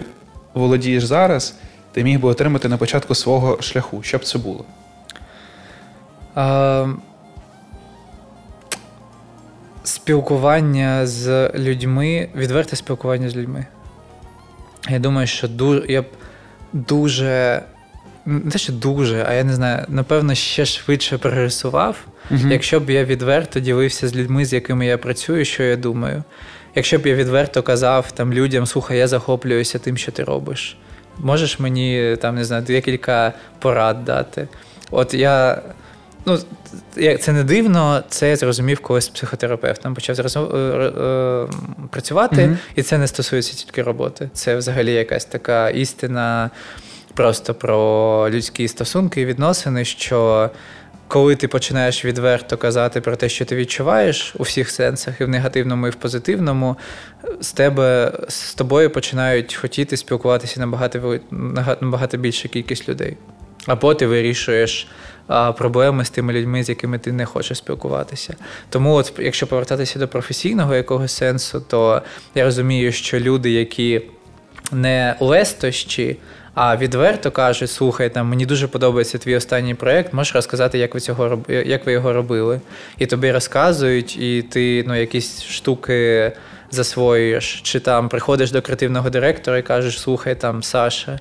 володієш зараз, ти міг би отримати на початку свого шляху, що б це було? А, Спілкування з людьми, відверте спілкування з людьми. Я думаю, що дуже, я б дуже, не те, що дуже, а я не знаю, напевно, ще швидше прогресував, uh якщо б я відверто ділився з людьми, з якими я працюю, що я думаю. Якщо б я відверто казав там людям, слухай, я захоплююся тим, що ти робиш. Можеш мені там не знаю, декілька порад дати. От я. Ну, це не дивно, це я зрозумів, коли з психотерапевтом почав. Е, е, працювати, mm-hmm. і це не стосується тільки роботи. Це взагалі якась така істина просто про людські стосунки і відносини, що коли ти починаєш відверто казати про те, що ти відчуваєш у всіх сенсах, і в негативному, і в позитивному, з тебе з тобою починають хотіти спілкуватися набагато набагато більша кількість людей. Або ти вирішуєш проблеми з тими людьми, з якими ти не хочеш спілкуватися. Тому, от, якщо повертатися до професійного якогось сенсу, то я розумію, що люди, які не лестощі, а відверто каже: слухай, там мені дуже подобається твій останній проект, можеш розказати, як ви цього як ви його робили. І тобі розказують, і ти ну, якісь штуки засвоюєш, чи там приходиш до креативного директора і кажеш, слухай там, Саша.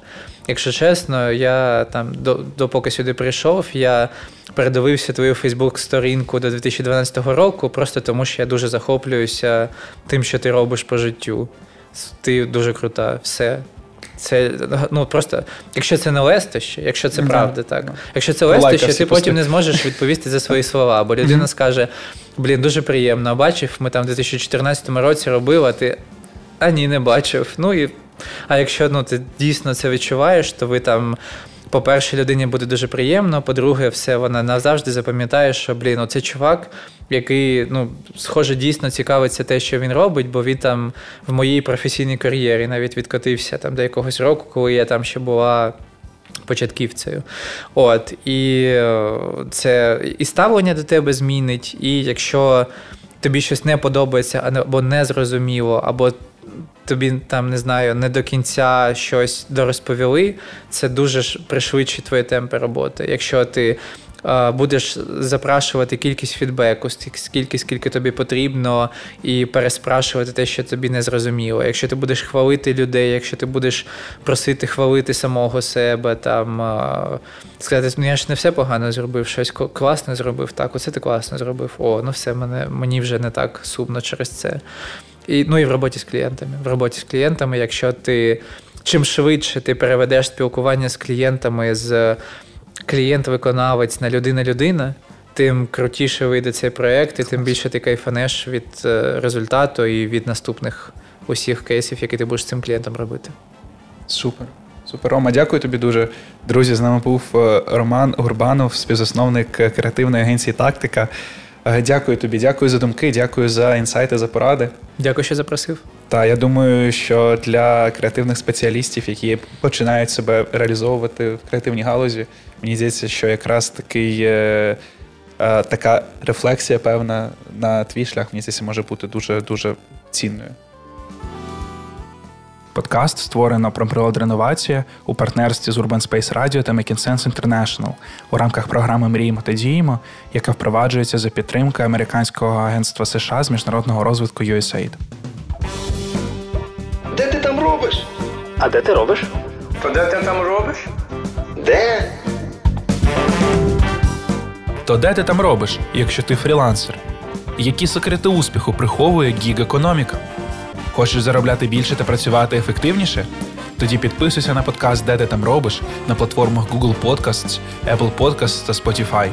Якщо чесно, я там допоки сюди прийшов, я передивився твою Фейсбук-сторінку до 2012 року, просто тому що я дуже захоплююся тим, що ти робиш по життю. Ти дуже крута, все. Це ну просто, якщо це не лестище, якщо це правда, так. Якщо це лестище, ти потім не зможеш відповісти за свої слова, бо людина скаже: блін, дуже приємно, бачив, ми там в 2014 році робили, а ти а ні, не бачив. Ну і а якщо ну, ти дійсно це відчуваєш, то ви там по-перше, людині буде дуже приємно. По-друге, все вона назавжди запам'ятає, що блін, оце чувак, який ну, схоже дійсно цікавиться те, що він робить, бо він там в моїй професійній кар'єрі навіть відкотився там до якогось року, коли я там ще була. Початківцею. От, І е, це і ставлення до тебе змінить, і якщо тобі щось не подобається, або не зрозуміло, або тобі там не знаю, не до кінця щось дорозповіли, це дуже пришвидшить твої темпи роботи. Якщо ти Будеш запрашувати кількість фідбеку, скільки скільки тобі потрібно, і переспрашувати те, що тобі не зрозуміло. Якщо ти будеш хвалити людей, якщо ти будеш просити хвалити самого себе, там сказати, ну я ж не все погано зробив, щось класне зробив. Так, оце ти класно зробив. О, ну все, мене мені вже не так сумно через це. І, Ну і в роботі з клієнтами. В роботі з клієнтами, якщо ти чим швидше ти переведеш спілкування з клієнтами з клієнт-виконавець на людина-людина, тим крутіше вийде цей проєкт, і тим більше ти кайфанеш від е, результату і від наступних усіх кейсів, які ти будеш з цим клієнтом робити. Супер. Супер, Рома, дякую тобі дуже. Друзі, з нами був е, Роман Гурбанов, співзасновник креативної агенції Тактика. Е, дякую тобі, дякую за думки, дякую за інсайти, за поради. Дякую, що запросив. Та я думаю, що для креативних спеціалістів, які починають себе реалізовувати в креативній галузі, мені здається, що якраз такий е, е, така рефлексія, певна на твій шлях, мені здається, може бути дуже дуже цінною. Подкаст створено про природреновація у партнерстві з Urban Space Radio та Making Sense International у рамках програми Мріємо та діємо, яка впроваджується за підтримки американського агентства США з міжнародного розвитку USAID. Де ти там робиш? А де ти робиш? То де ти там робиш? Де? То де ти там робиш, якщо ти фрілансер? Які секрети успіху приховує гіг-економіка? Хочеш заробляти більше та працювати ефективніше? Тоді підписуйся на подкаст Де ти там робиш на платформах Google Podcasts, Apple Podcasts та Spotify.